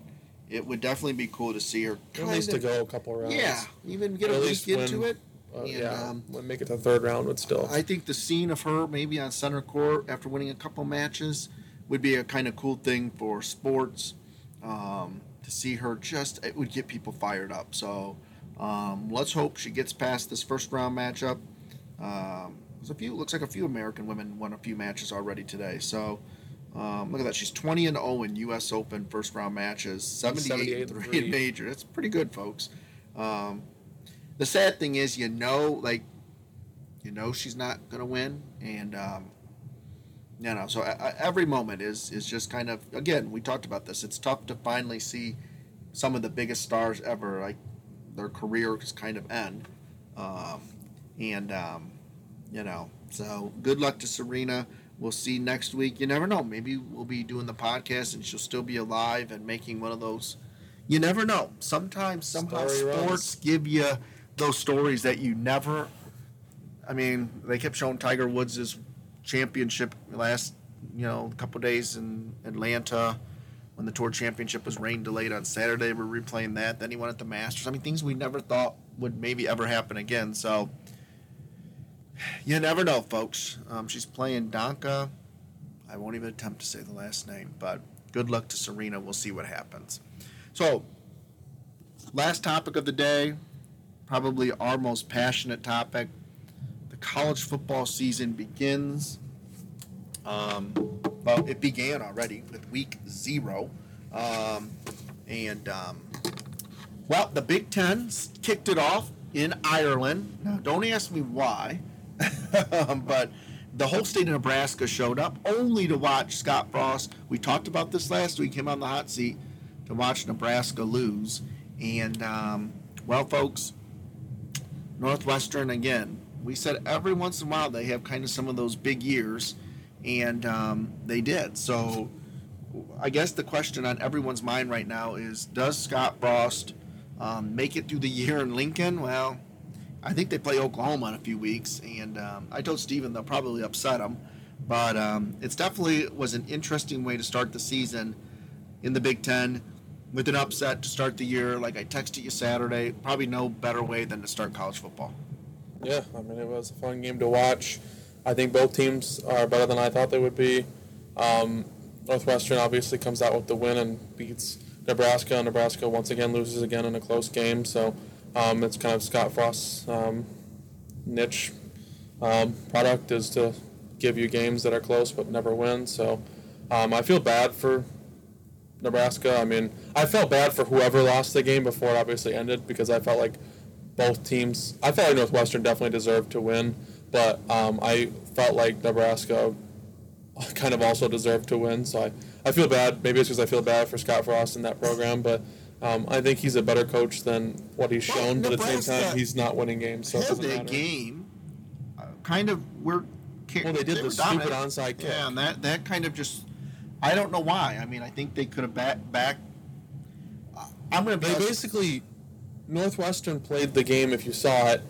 Speaker 2: it would definitely be cool to see her.
Speaker 1: At least to go a couple rounds.
Speaker 2: Yeah, even get
Speaker 1: At
Speaker 2: a
Speaker 1: least
Speaker 2: week into
Speaker 1: win.
Speaker 2: it.
Speaker 1: Uh,
Speaker 2: And,
Speaker 1: yeah.
Speaker 2: um,
Speaker 1: when make it to the third round would still.
Speaker 2: I think the scene of her maybe on center court after winning a couple matches would be a kind of cool thing for sports. Um, to see her just it would get people fired up. So um, let's hope she gets past this first round matchup. Um, there's a few looks like a few American women won a few matches already today. So um, look at that. She's 20 and 0 in U.S. Open first round matches, 78,
Speaker 1: 78
Speaker 2: and
Speaker 1: and
Speaker 2: 3 in major. That's pretty good, folks. Um, the sad thing is, you know, like you know she's not going to win and um, you know so uh, every moment is is just kind of again we talked about this it's tough to finally see some of the biggest stars ever like their careers kind of end um, and um, you know so good luck to serena we'll see next week you never know maybe we'll be doing the podcast and she'll still be alive and making one of those you never know sometimes somehow
Speaker 1: Story runs.
Speaker 2: sports give you those stories that you never I mean, they kept showing Tiger Woods' championship last, you know, couple days in Atlanta when the tour championship was rain delayed on Saturday. We're replaying that. Then he won at the Masters. I mean, things we never thought would maybe ever happen again. So you never know, folks. Um, she's playing Danka. I won't even attempt to say the last name, but good luck to Serena. We'll see what happens. So, last topic of the day, probably our most passionate topic the college football season begins. Um, well, it began already with week zero. Um, and, um, well, the Big Ten kicked it off in Ireland. Now, don't ask me why, but the whole state of Nebraska showed up only to watch Scott Frost. We talked about this last week, him on the hot seat to watch Nebraska lose. And, um, well, folks, Northwestern again. We said every once in a while they have kind of some of those big years, and um, they did. So I guess the question on everyone's mind right now is: Does Scott Frost um, make it through the year in Lincoln? Well, I think they play Oklahoma in a few weeks, and um, I told Steven they'll probably upset them. But um, it's definitely was an interesting way to start the season in the Big Ten with an upset to start the year. Like I texted you Saturday, probably no better way than to start college football.
Speaker 1: Yeah, I mean it was a fun game to watch. I think both teams are better than I thought they would be. Um, Northwestern obviously comes out with the win and beats Nebraska. Nebraska once again loses again in a close game. So um, it's kind of Scott Frost's um, niche um, product is to give you games that are close but never win. So um, I feel bad for Nebraska. I mean, I felt bad for whoever lost the game before it obviously ended because I felt like both teams. I felt like Northwestern definitely deserved to win, but um, I felt like Nebraska kind of also deserved to win. So I, I feel bad. Maybe it's because I feel bad for Scott Frost in that program, but um, I think he's a better coach than what he's
Speaker 2: Well,
Speaker 1: shown. But at the same time, he's not winning games, so
Speaker 2: Had
Speaker 1: matter.
Speaker 2: game, uh, kind of we're.
Speaker 1: Well, they did
Speaker 2: were
Speaker 1: the stupid
Speaker 2: dominant.
Speaker 1: onside kick.
Speaker 2: Yeah, and that that kind of just. I don't know why. I mean, I think they could have back back. I'm going to
Speaker 1: They
Speaker 2: be
Speaker 1: basically Northwestern played the game. If you saw it,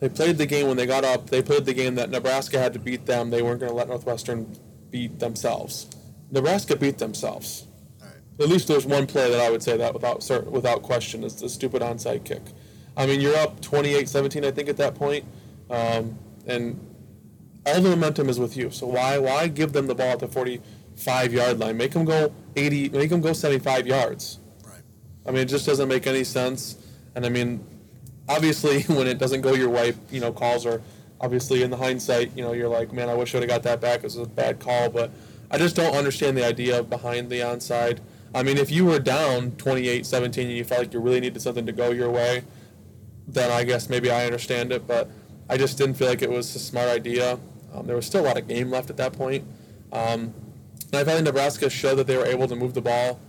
Speaker 1: they played the game when they got up. They played the game that Nebraska had to beat them. They weren't going to let Northwestern beat themselves. Nebraska beat themselves.
Speaker 2: Alright.
Speaker 1: At least there's one play that I would say that without without question is the stupid onside kick. I mean, you're up 28-17, I think, at that point, um, and all the momentum is with you. So why why give them the ball at the 45 yard line? Make them go 80. Make them go 75 yards.
Speaker 2: Right.
Speaker 1: I mean, it just doesn't make any sense. And I mean, obviously, when it doesn't go your way, you know, calls are obviously in the hindsight, you know, you're like, man, I wish I would have got that back. It was a bad call. But I just don't understand the idea behind the onside. I mean, if you were down 28 17 and you felt like you really needed something to go your way, then I guess maybe I understand it. But I just didn't feel like it was a smart idea. Um, there was still a lot of game left at that point. Um, and I felt like Nebraska showed that they were able to move the ball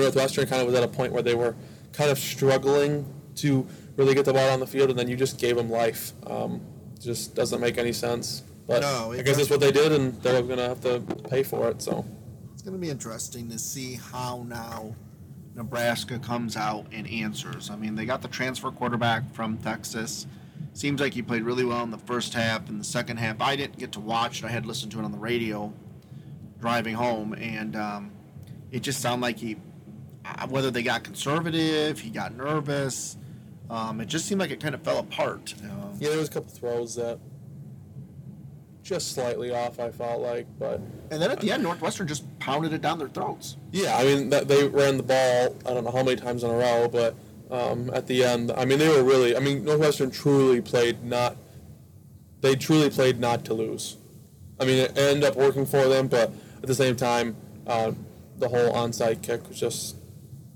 Speaker 1: Northwestern kind of was at a point where they were kind of struggling to really get the ball on the field, and then you just gave them life. Um, just doesn't make any sense. But
Speaker 2: No,
Speaker 1: I guess that's what they did, and they're going to have to pay for it. So
Speaker 2: It's going to be interesting to see how now Nebraska comes out and answers. I mean, they got the transfer quarterback from Texas. Seems like he played really well in the first half. In the second half, I didn't get to watch it. I had listened to it on the radio driving home, and um, it just sounded like he, uh, whether they got conservative, he got nervous. Um, it just seemed like it kind of fell apart. Uh,
Speaker 1: yeah, there was a couple throws that just slightly off. I felt like, but
Speaker 2: and then at the end, Northwestern just pounded it down their throats.
Speaker 1: Yeah, I mean that they ran the ball. I don't know how many times in a row, but um, at the end, I mean they were really. I mean Northwestern truly played not. They truly played not to lose. I mean it ended up working for them, but at the same time, uh, the whole onside kick was just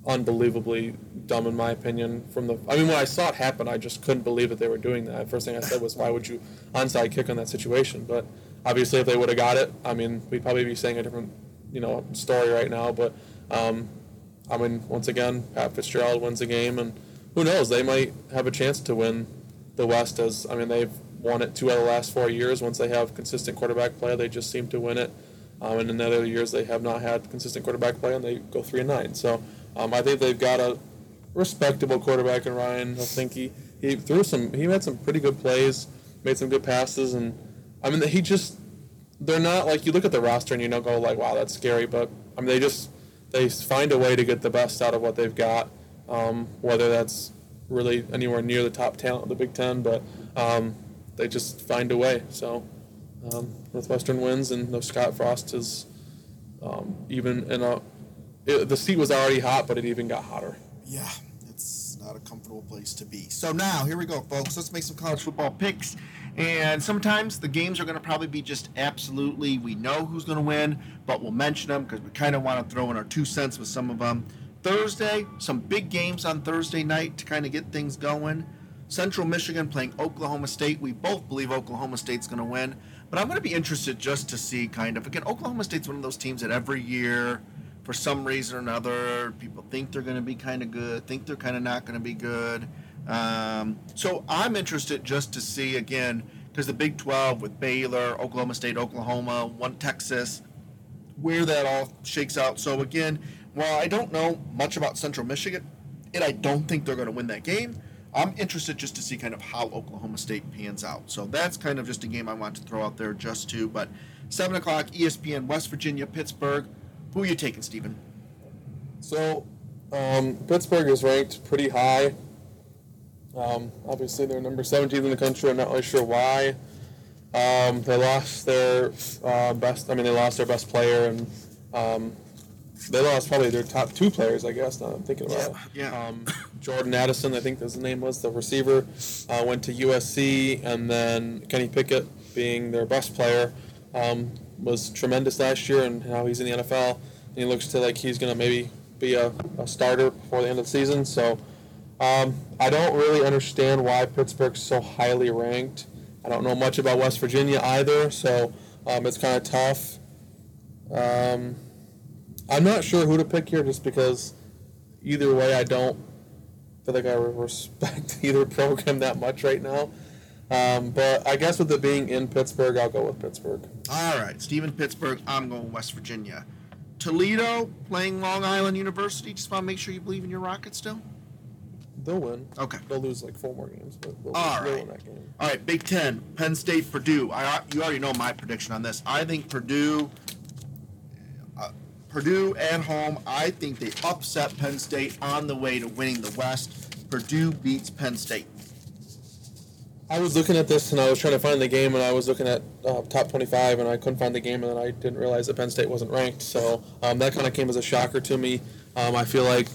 Speaker 1: unbelievably dumb in my opinion. From the, I mean when I saw it happen, I just couldn't believe that they were doing that. First thing I said was, "Why would you onside kick on that situation?" But obviously, if they would have got it, I mean we'd probably be saying a different you know story right now. But um, I mean, once again, Pat Fitzgerald wins the game, and who knows? They might have a chance to win the West. As I mean, they've won it two out of the last four years. Once they have consistent quarterback play, they just seem to win it. Um, and in the other years, they have not had consistent quarterback play, and they go three and nine. So um, I think they've got a respectable quarterback in Ryan. I think he, he threw some. He had some pretty good plays, made some good passes, and I mean he just they're not like you look at the roster and you don't go like wow that's scary, but I mean they just they find a way to get the best out of what they've got, um, whether that's really anywhere near the top talent of the Big Ten, but um, they just find a way. So um, Northwestern wins, and no Scott Frost is um, even in a. It, the seat was already hot, but it even got hotter.
Speaker 2: Yeah, it's not a comfortable place to be. So now, here we go, folks. Let's make some college football picks. And sometimes the games are going to probably be just absolutely, we know who's going to win, but we'll mention them because we kind of want to throw in our two cents with some of them. Thursday, some big games on Thursday night to kind of get things going. Central Michigan playing Oklahoma State. We both believe Oklahoma State's going to win, but I'm going to be interested just to see kind of again. Oklahoma State's one of those teams that every year, for some reason or another, people think they're going to be kind of good, think they're kind of not going to be good. Um, so I'm interested just to see again because the Big 12 with Baylor, Oklahoma State, Oklahoma, one Texas, where that all shakes out. So again, while I don't know much about Central Michigan, and I don't think they're going to win that game, I'm interested just to see kind of how Oklahoma State pans out. So that's kind of just a game I want to throw out there just to. But seven o'clock, ESPN, West Virginia, Pittsburgh. Who are you taking, Stephen?
Speaker 1: So, um, Pittsburgh is ranked pretty high. Um, obviously, they're number 17 in the country. I'm not really sure why. Um, they lost their uh, best. I mean, they lost their best player, and um, they lost probably their top two players. I guess. Now I'm thinking about
Speaker 2: Yeah,
Speaker 1: it.
Speaker 2: yeah.
Speaker 1: Um, Jordan Addison, I think his name was the receiver, uh, went to USC, and then Kenny Pickett, being their best player, um, was tremendous last year, and now he's in the NFL, and he looks to like he's going to maybe be a, a starter before the end of the season. So um, I don't really understand why Pittsburgh's so highly ranked. I don't know much about West Virginia either, so um, it's kind of tough. Um, I'm not sure who to pick here, just because either way, I don't feel like I respect either program that much right now. Um, but I guess with it being in Pittsburgh, I'll go with Pittsburgh.
Speaker 2: All right, Stephen Pittsburgh. I'm going West Virginia. Toledo playing Long Island University. Just want to make sure you believe in your Rockets still.
Speaker 1: They'll win.
Speaker 2: Okay.
Speaker 1: They'll lose like four more games, but they'll,
Speaker 2: All
Speaker 1: they'll win that game.
Speaker 2: All right, Big Ten, Penn State, Purdue. I you already know my prediction on this. I think Purdue, Purdue at home. I think they upset Penn State on the way to winning the West. Purdue beats Penn State.
Speaker 1: I was looking at this and I was trying to find the game and I was looking at uh, top 25 and I couldn't find the game and then I didn't realize that Penn State wasn't ranked. So um, that kind of came as a shocker to me. Um, I feel like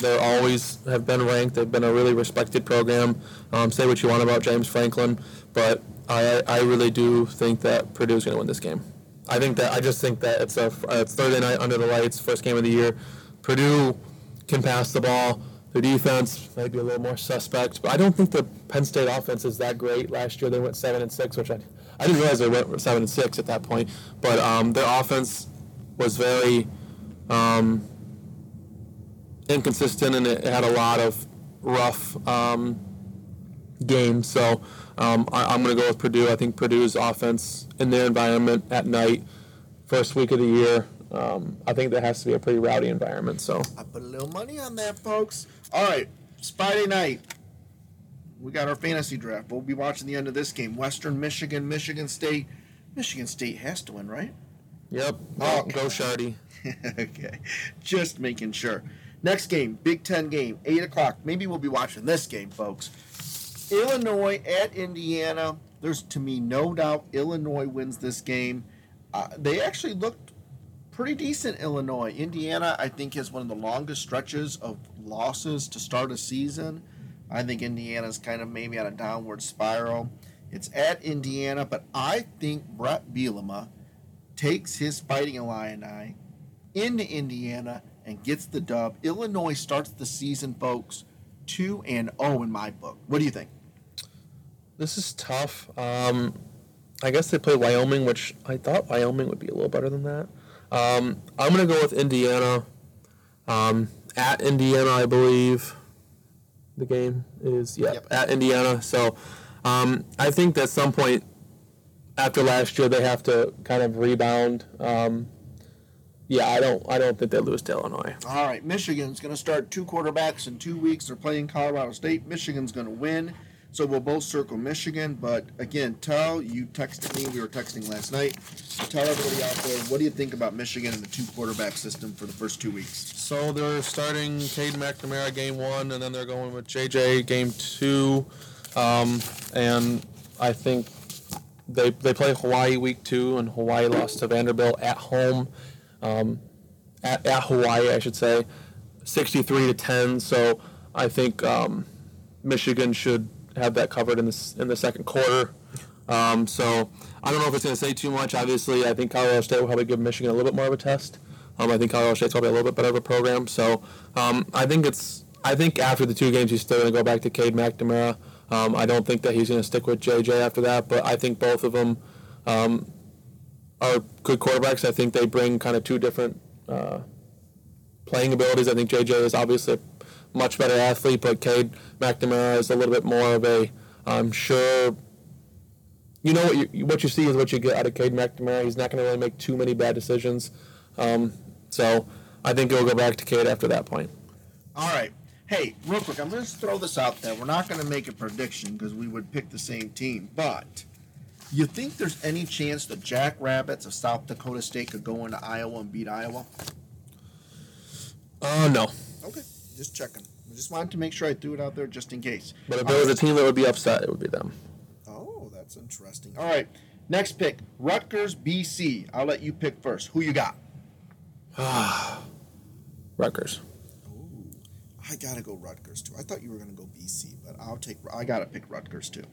Speaker 1: they always have been ranked. They've been a really respected program. Um, say what you want about James Franklin, but I, I really do think that Purdue is going to win this game. I think that I just think that it's a it's Thursday night under the lights, first game of the year. Purdue can pass the ball. Their defense might be a little more suspect, but I don't think the Penn State offense is that great. Last year they went seven and six, which I I didn't realize they went seven and six at that point. But um, their offense was very um, inconsistent, and it had a lot of rough um, game. So um, I, I'm going to go with Purdue. I think Purdue's offense in their environment at night, first week of the year. Um, I think that has to be a pretty rowdy environment. So
Speaker 2: I put a little money on that, folks. All right, it's Friday night. We got our fantasy draft. We'll be watching the end of this game. Western Michigan, Michigan State. Michigan State has to win, right?
Speaker 1: Yep.
Speaker 2: Oh,
Speaker 1: go Sparty.
Speaker 2: okay, just making sure. Next game, Big Ten game, eight o'clock. Maybe we'll be watching this game, folks. Illinois at Indiana. There's to me no doubt Illinois wins this game. Uh, they actually looked pretty decent. Illinois, Indiana, I think has one of the longest stretches of losses to start a season. I think Indiana's kind of maybe on a downward spiral. It's at Indiana, but I think Bret Bielema takes his Fighting Illini into Indiana and gets the dub. Illinois starts the season, folks, 2 and 0 in my book. What do you think?
Speaker 1: This is tough. Um, I guess they play Wyoming, which I thought Wyoming would be a little better than that. Um, I'm going to go with Indiana. Um, at Indiana, I believe the game is yeah
Speaker 2: Yep.
Speaker 1: at Indiana. So um, I think that at some point after last year they have to kind of rebound. Um, yeah, I don't I don't think they lose to Illinois.
Speaker 2: All right, Michigan's going to start two quarterbacks in two weeks. They're playing Colorado State. Michigan's going to win. So we'll both circle Michigan. But again, tell you texted me. We were texting last night. Tell everybody out there what do you think about Michigan and the two quarterback system for the first two weeks?
Speaker 1: So they're starting Cade McNamara game one, and then they're going with JJ game two, um, and I think they they play Hawaii week two, and Hawaii lost to Vanderbilt at home, um, at, at Hawaii I should say, sixty three to ten. So I think um, Michigan should have that covered in the in the second quarter. Um, so I don't know if it's going to say too much. Obviously, I think Colorado State will probably give Michigan a little bit more of a test. Um, I think Colorado State's probably a little bit better of a program. So um, I think it's I think after the two games he's still going to go back to Cade McNamara. Um, I don't think that he's going to stick with JJ after that, but I think both of them um, are good quarterbacks. I think they bring kind of two different uh, playing abilities. I think JJ is obviously much better athlete, but Cade McNamara is a little bit more of a I'm sure you know what you what you see is what you get out of Cade McNamara. He's not going to really make too many bad decisions. Um, so I think it'll go back to Cade after that point.
Speaker 2: All right. Hey, real quick, I'm going to throw this out there. We're not going to make a prediction because we would pick the same team, but you think there's any chance the Jackrabbits of South Dakota State could go into Iowa and beat Iowa?
Speaker 1: Uh, no.
Speaker 2: Okay, just checking. I just wanted to make sure I threw it out there just in case.
Speaker 1: But if there was a team that would be upset, it would be them.
Speaker 2: Oh, that's interesting. All right, next pick Rutgers, BC. I'll let you pick first. Who you got?
Speaker 1: Rutgers. Oh.
Speaker 2: I gotta go Rutgers too. I thought you were gonna go BC, but I'll take. I gotta pick Rutgers too.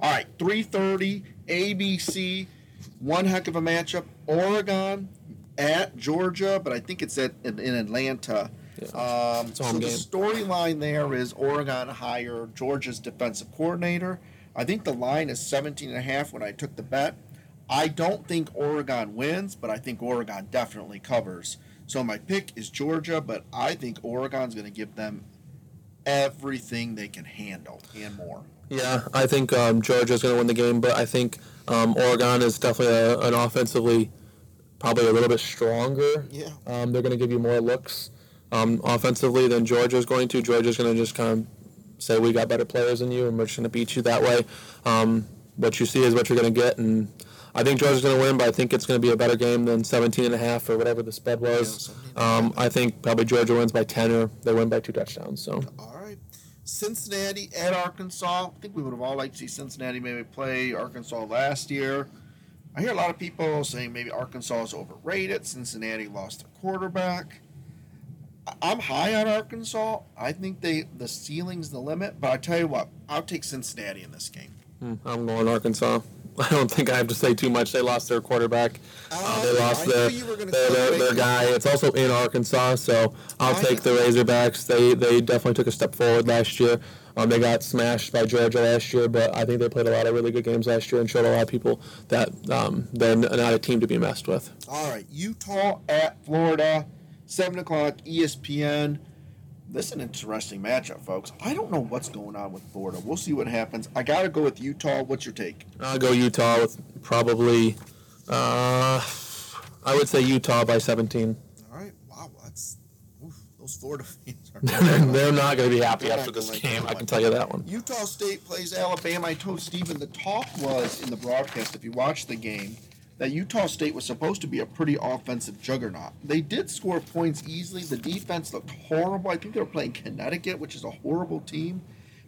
Speaker 2: All right, three thirty ABC. One heck of a matchup. Oregon at Georgia, but I think it's at in, in Atlanta. Um, so the storyline there is Oregon hired Georgia's defensive coordinator. I think the line is 17 and a half when I took the bet. I don't think Oregon wins, but I think Oregon definitely covers. So my pick is Georgia, but I think Oregon's going to give them everything they can handle and more.
Speaker 1: Yeah, I think um, Georgia's going to win the game, but I think um, Oregon is definitely a, an offensively probably a little bit stronger.
Speaker 2: Yeah.
Speaker 1: Um, they're going to give you more looks um, offensively than Georgia's going to. Georgia's going to just kind of say we got better players than you, and we're just going to beat you that way. Um, what you see is what you're going to get, and I think Georgia's going to win, but I think it's going to be a better game than 17 and a half or whatever the spread was. Um, I think probably Georgia wins by 10 or they win by two touchdowns. So
Speaker 2: All right. Cincinnati at Arkansas. I think we would have all liked to see Cincinnati maybe play Arkansas last year. I hear a lot of people saying maybe Arkansas is overrated. Cincinnati lost their quarterback. I'm high on Arkansas. I think they the ceiling's the limit. But I tell you what, I'll take Cincinnati in this game.
Speaker 1: Hmm, I'm going Arkansas. I don't think I have to say too much. They lost their quarterback. Uh, they
Speaker 2: Uh,
Speaker 1: lost their,
Speaker 2: you were gonna
Speaker 1: their, their, their guy. It's also in Arkansas, so I'll
Speaker 2: I
Speaker 1: take the. Razorbacks. They they definitely took a step forward last year. Um, they got smashed by Georgia last year, but I think they played a lot of really good games last year and showed a lot of people that um, they're not a team to be messed with.
Speaker 2: All right, Utah at Florida, seven o'clock, ESPN. this is an interesting matchup, folks. I don't know what's going on with Florida. We'll see what happens. I got to go with Utah. What's your take?
Speaker 1: I'll go Utah with probably, uh, I would say Utah by 17.
Speaker 2: All right. Wow. That's oof, those Florida fans are.
Speaker 1: They're not going to be happy
Speaker 2: They're
Speaker 1: after this
Speaker 2: like
Speaker 1: game. I can tell you that one.
Speaker 2: Utah State plays Alabama. I told Stephen the talk was in the broadcast, if you watch the game, that Utah State was supposed to be a pretty offensive juggernaut. They did score points easily. The defense looked horrible. I think they were playing Connecticut, which is a horrible team.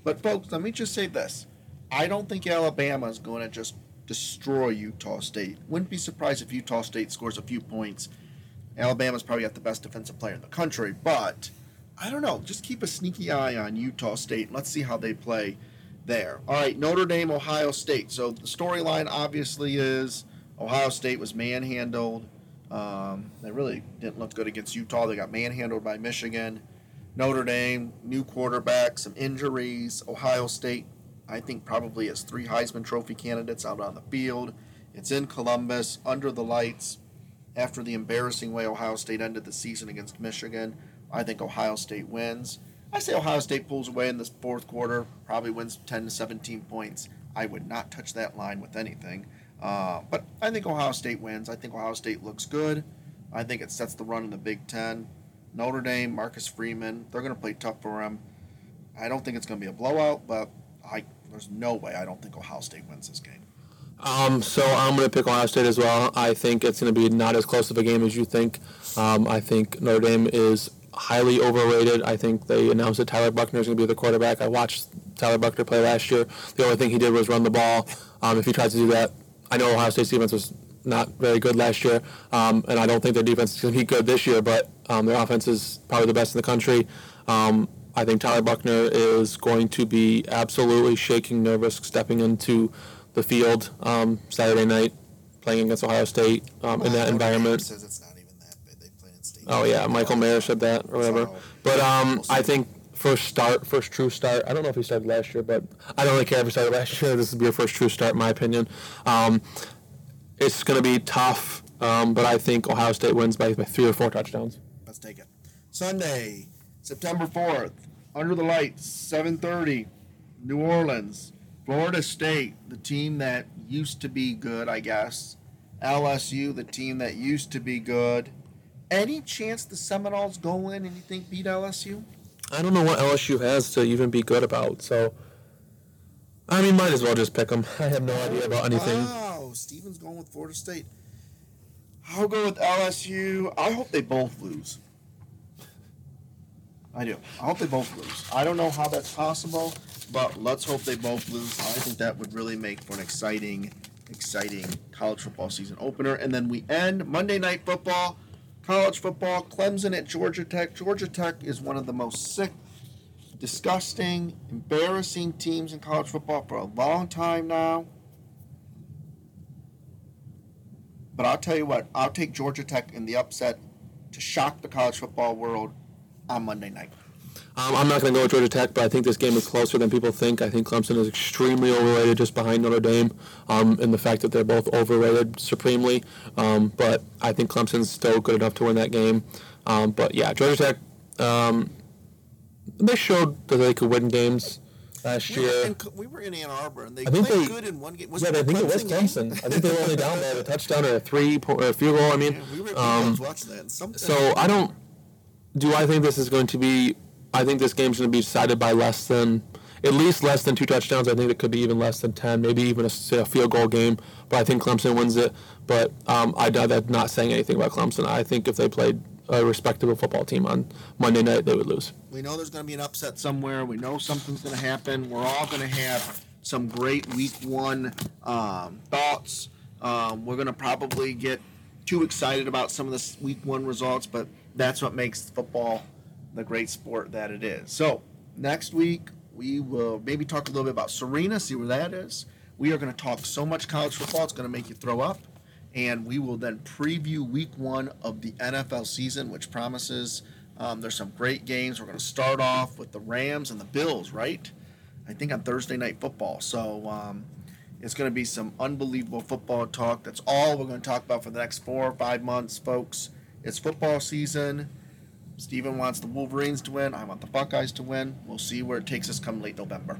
Speaker 2: But, folks, let me just say this I don't think Alabama is going to just destroy Utah State. Wouldn't be surprised if Utah State scores a few points. Alabama's probably got the best defensive player in the country, but I don't know. Just keep a sneaky eye on Utah State. And let's see how they play there. All right, Notre Dame, Ohio State. So the storyline obviously is Ohio State was manhandled. Um, they really didn't look good against Utah. They got manhandled by Michigan. Notre Dame, new quarterback, some injuries. Ohio State, I think, probably has three Heisman Trophy candidates out on the field. It's in Columbus, under the lights. After the embarrassing way Ohio State ended the season against Michigan, I think Ohio State wins. I say Ohio State pulls away in this fourth quarter, probably wins 10 to 17 points. I would not touch that line with anything. Uh, but I think Ohio State wins. I think Ohio State looks good. I think it sets the run in the Big Ten. Notre Dame, Marcus Freeman, they're going to play tough for them. I don't think it's going to be a blowout, but I there's no way I don't think Ohio State wins this game.
Speaker 1: Um, so I'm going to pick Ohio State as well. I think it's going to be not as close of a game as you think. Um, I think Notre Dame is highly overrated. I think they announced that Tyler Buchner is going to be the quarterback. I watched Tyler Buchner play last year. The only thing he did was run the ball. Um, if he tries to do that, I know Ohio State's defense was not very good last year, um, and I don't think their defense is going to be good this year. But um, their offense is probably the best in the country. Um, I think Tyler Buchner is going to be absolutely shaking nervous stepping into the field um, Saturday night, playing against Ohio State um, in that environment.
Speaker 2: says it's not even that big. They play in state.
Speaker 1: Oh yeah, Michael Mayer said that or whatever. But um, I think first start, first true start. I don't know if he started last year, but I don't really care if he started last year. This will be your first true start, in my opinion. Um, it's going to be tough, um, but I think Ohio State wins by, by three or four touchdowns.
Speaker 2: Let's take it. Sunday, September 4th, under the lights, 7:30, New Orleans, Florida State, the team that used to be good, I guess. LSU, the team that used to be good. Any chance the Seminoles go in and you think beat LSU?
Speaker 1: I don't know what LSU has to even be good about. So, I mean, might as well just pick them. I have no idea about anything.
Speaker 2: Wow, Steven's going with Florida State. I'll go with LSU. I hope they both lose. I do. I hope they both lose. I don't know how that's possible, but let's hope they both lose. I think that would really make for an exciting, exciting college football season opener. And then we end Monday Night Football, college football, Clemson at Georgia Tech. Georgia Tech is one of the most sick, disgusting, embarrassing teams in college football for a long time now. But I'll tell you what, I'll take Georgia Tech in the upset to shock the college football world on Monday night.
Speaker 1: Um, I'm not going to go with Georgia Tech, but I think this game is closer than people think. I think Clemson is extremely overrated just behind Notre Dame um, in the fact that they're both overrated supremely. Um, but I think Clemson's still good enough to win that game. Um, but yeah, Georgia Tech, um, they showed that they could win games last
Speaker 2: We
Speaker 1: year.
Speaker 2: in, we were in Ann Arbor, and they
Speaker 1: I think
Speaker 2: played
Speaker 1: they-
Speaker 2: good in one game. Was
Speaker 1: Yeah, I think it was? Clemson. I think they were only down by a touchdown or a three po- or a field goal. I mean,
Speaker 2: Yeah, we were, we
Speaker 1: um,
Speaker 2: watching that. Something
Speaker 1: So I don't. Do I think this is going to be? I think this game's going to be decided by less than, at least less than two touchdowns. I think it could be even less than ten, maybe even a, say a field goal game. But I think Clemson wins it. But um, I doubt that. Not saying anything about Clemson. I think if they played a respectable football team on Monday night, they would lose.
Speaker 2: We know there's going to be an upset somewhere. We know something's going to happen. We're all going to have some great week one um, thoughts. Um, we're going to probably get too excited about some of the week one results, but that's what makes football the great sport that it is. So, next week, we will maybe talk a little bit about Serena, see where that is. We are going to talk so much college football, it's going to make you throw up. And we will then preview week one of the NFL season, which promises um, there's some great games. We're going to start off with the Rams and the Bills, right? I think on Thursday night football. So um, it's going to be some unbelievable football talk. That's all we're going to talk about for the next four or five months, folks. It's football season. Steven wants the Wolverines to win. I want the Buckeyes to win. We'll see where it takes us come late November.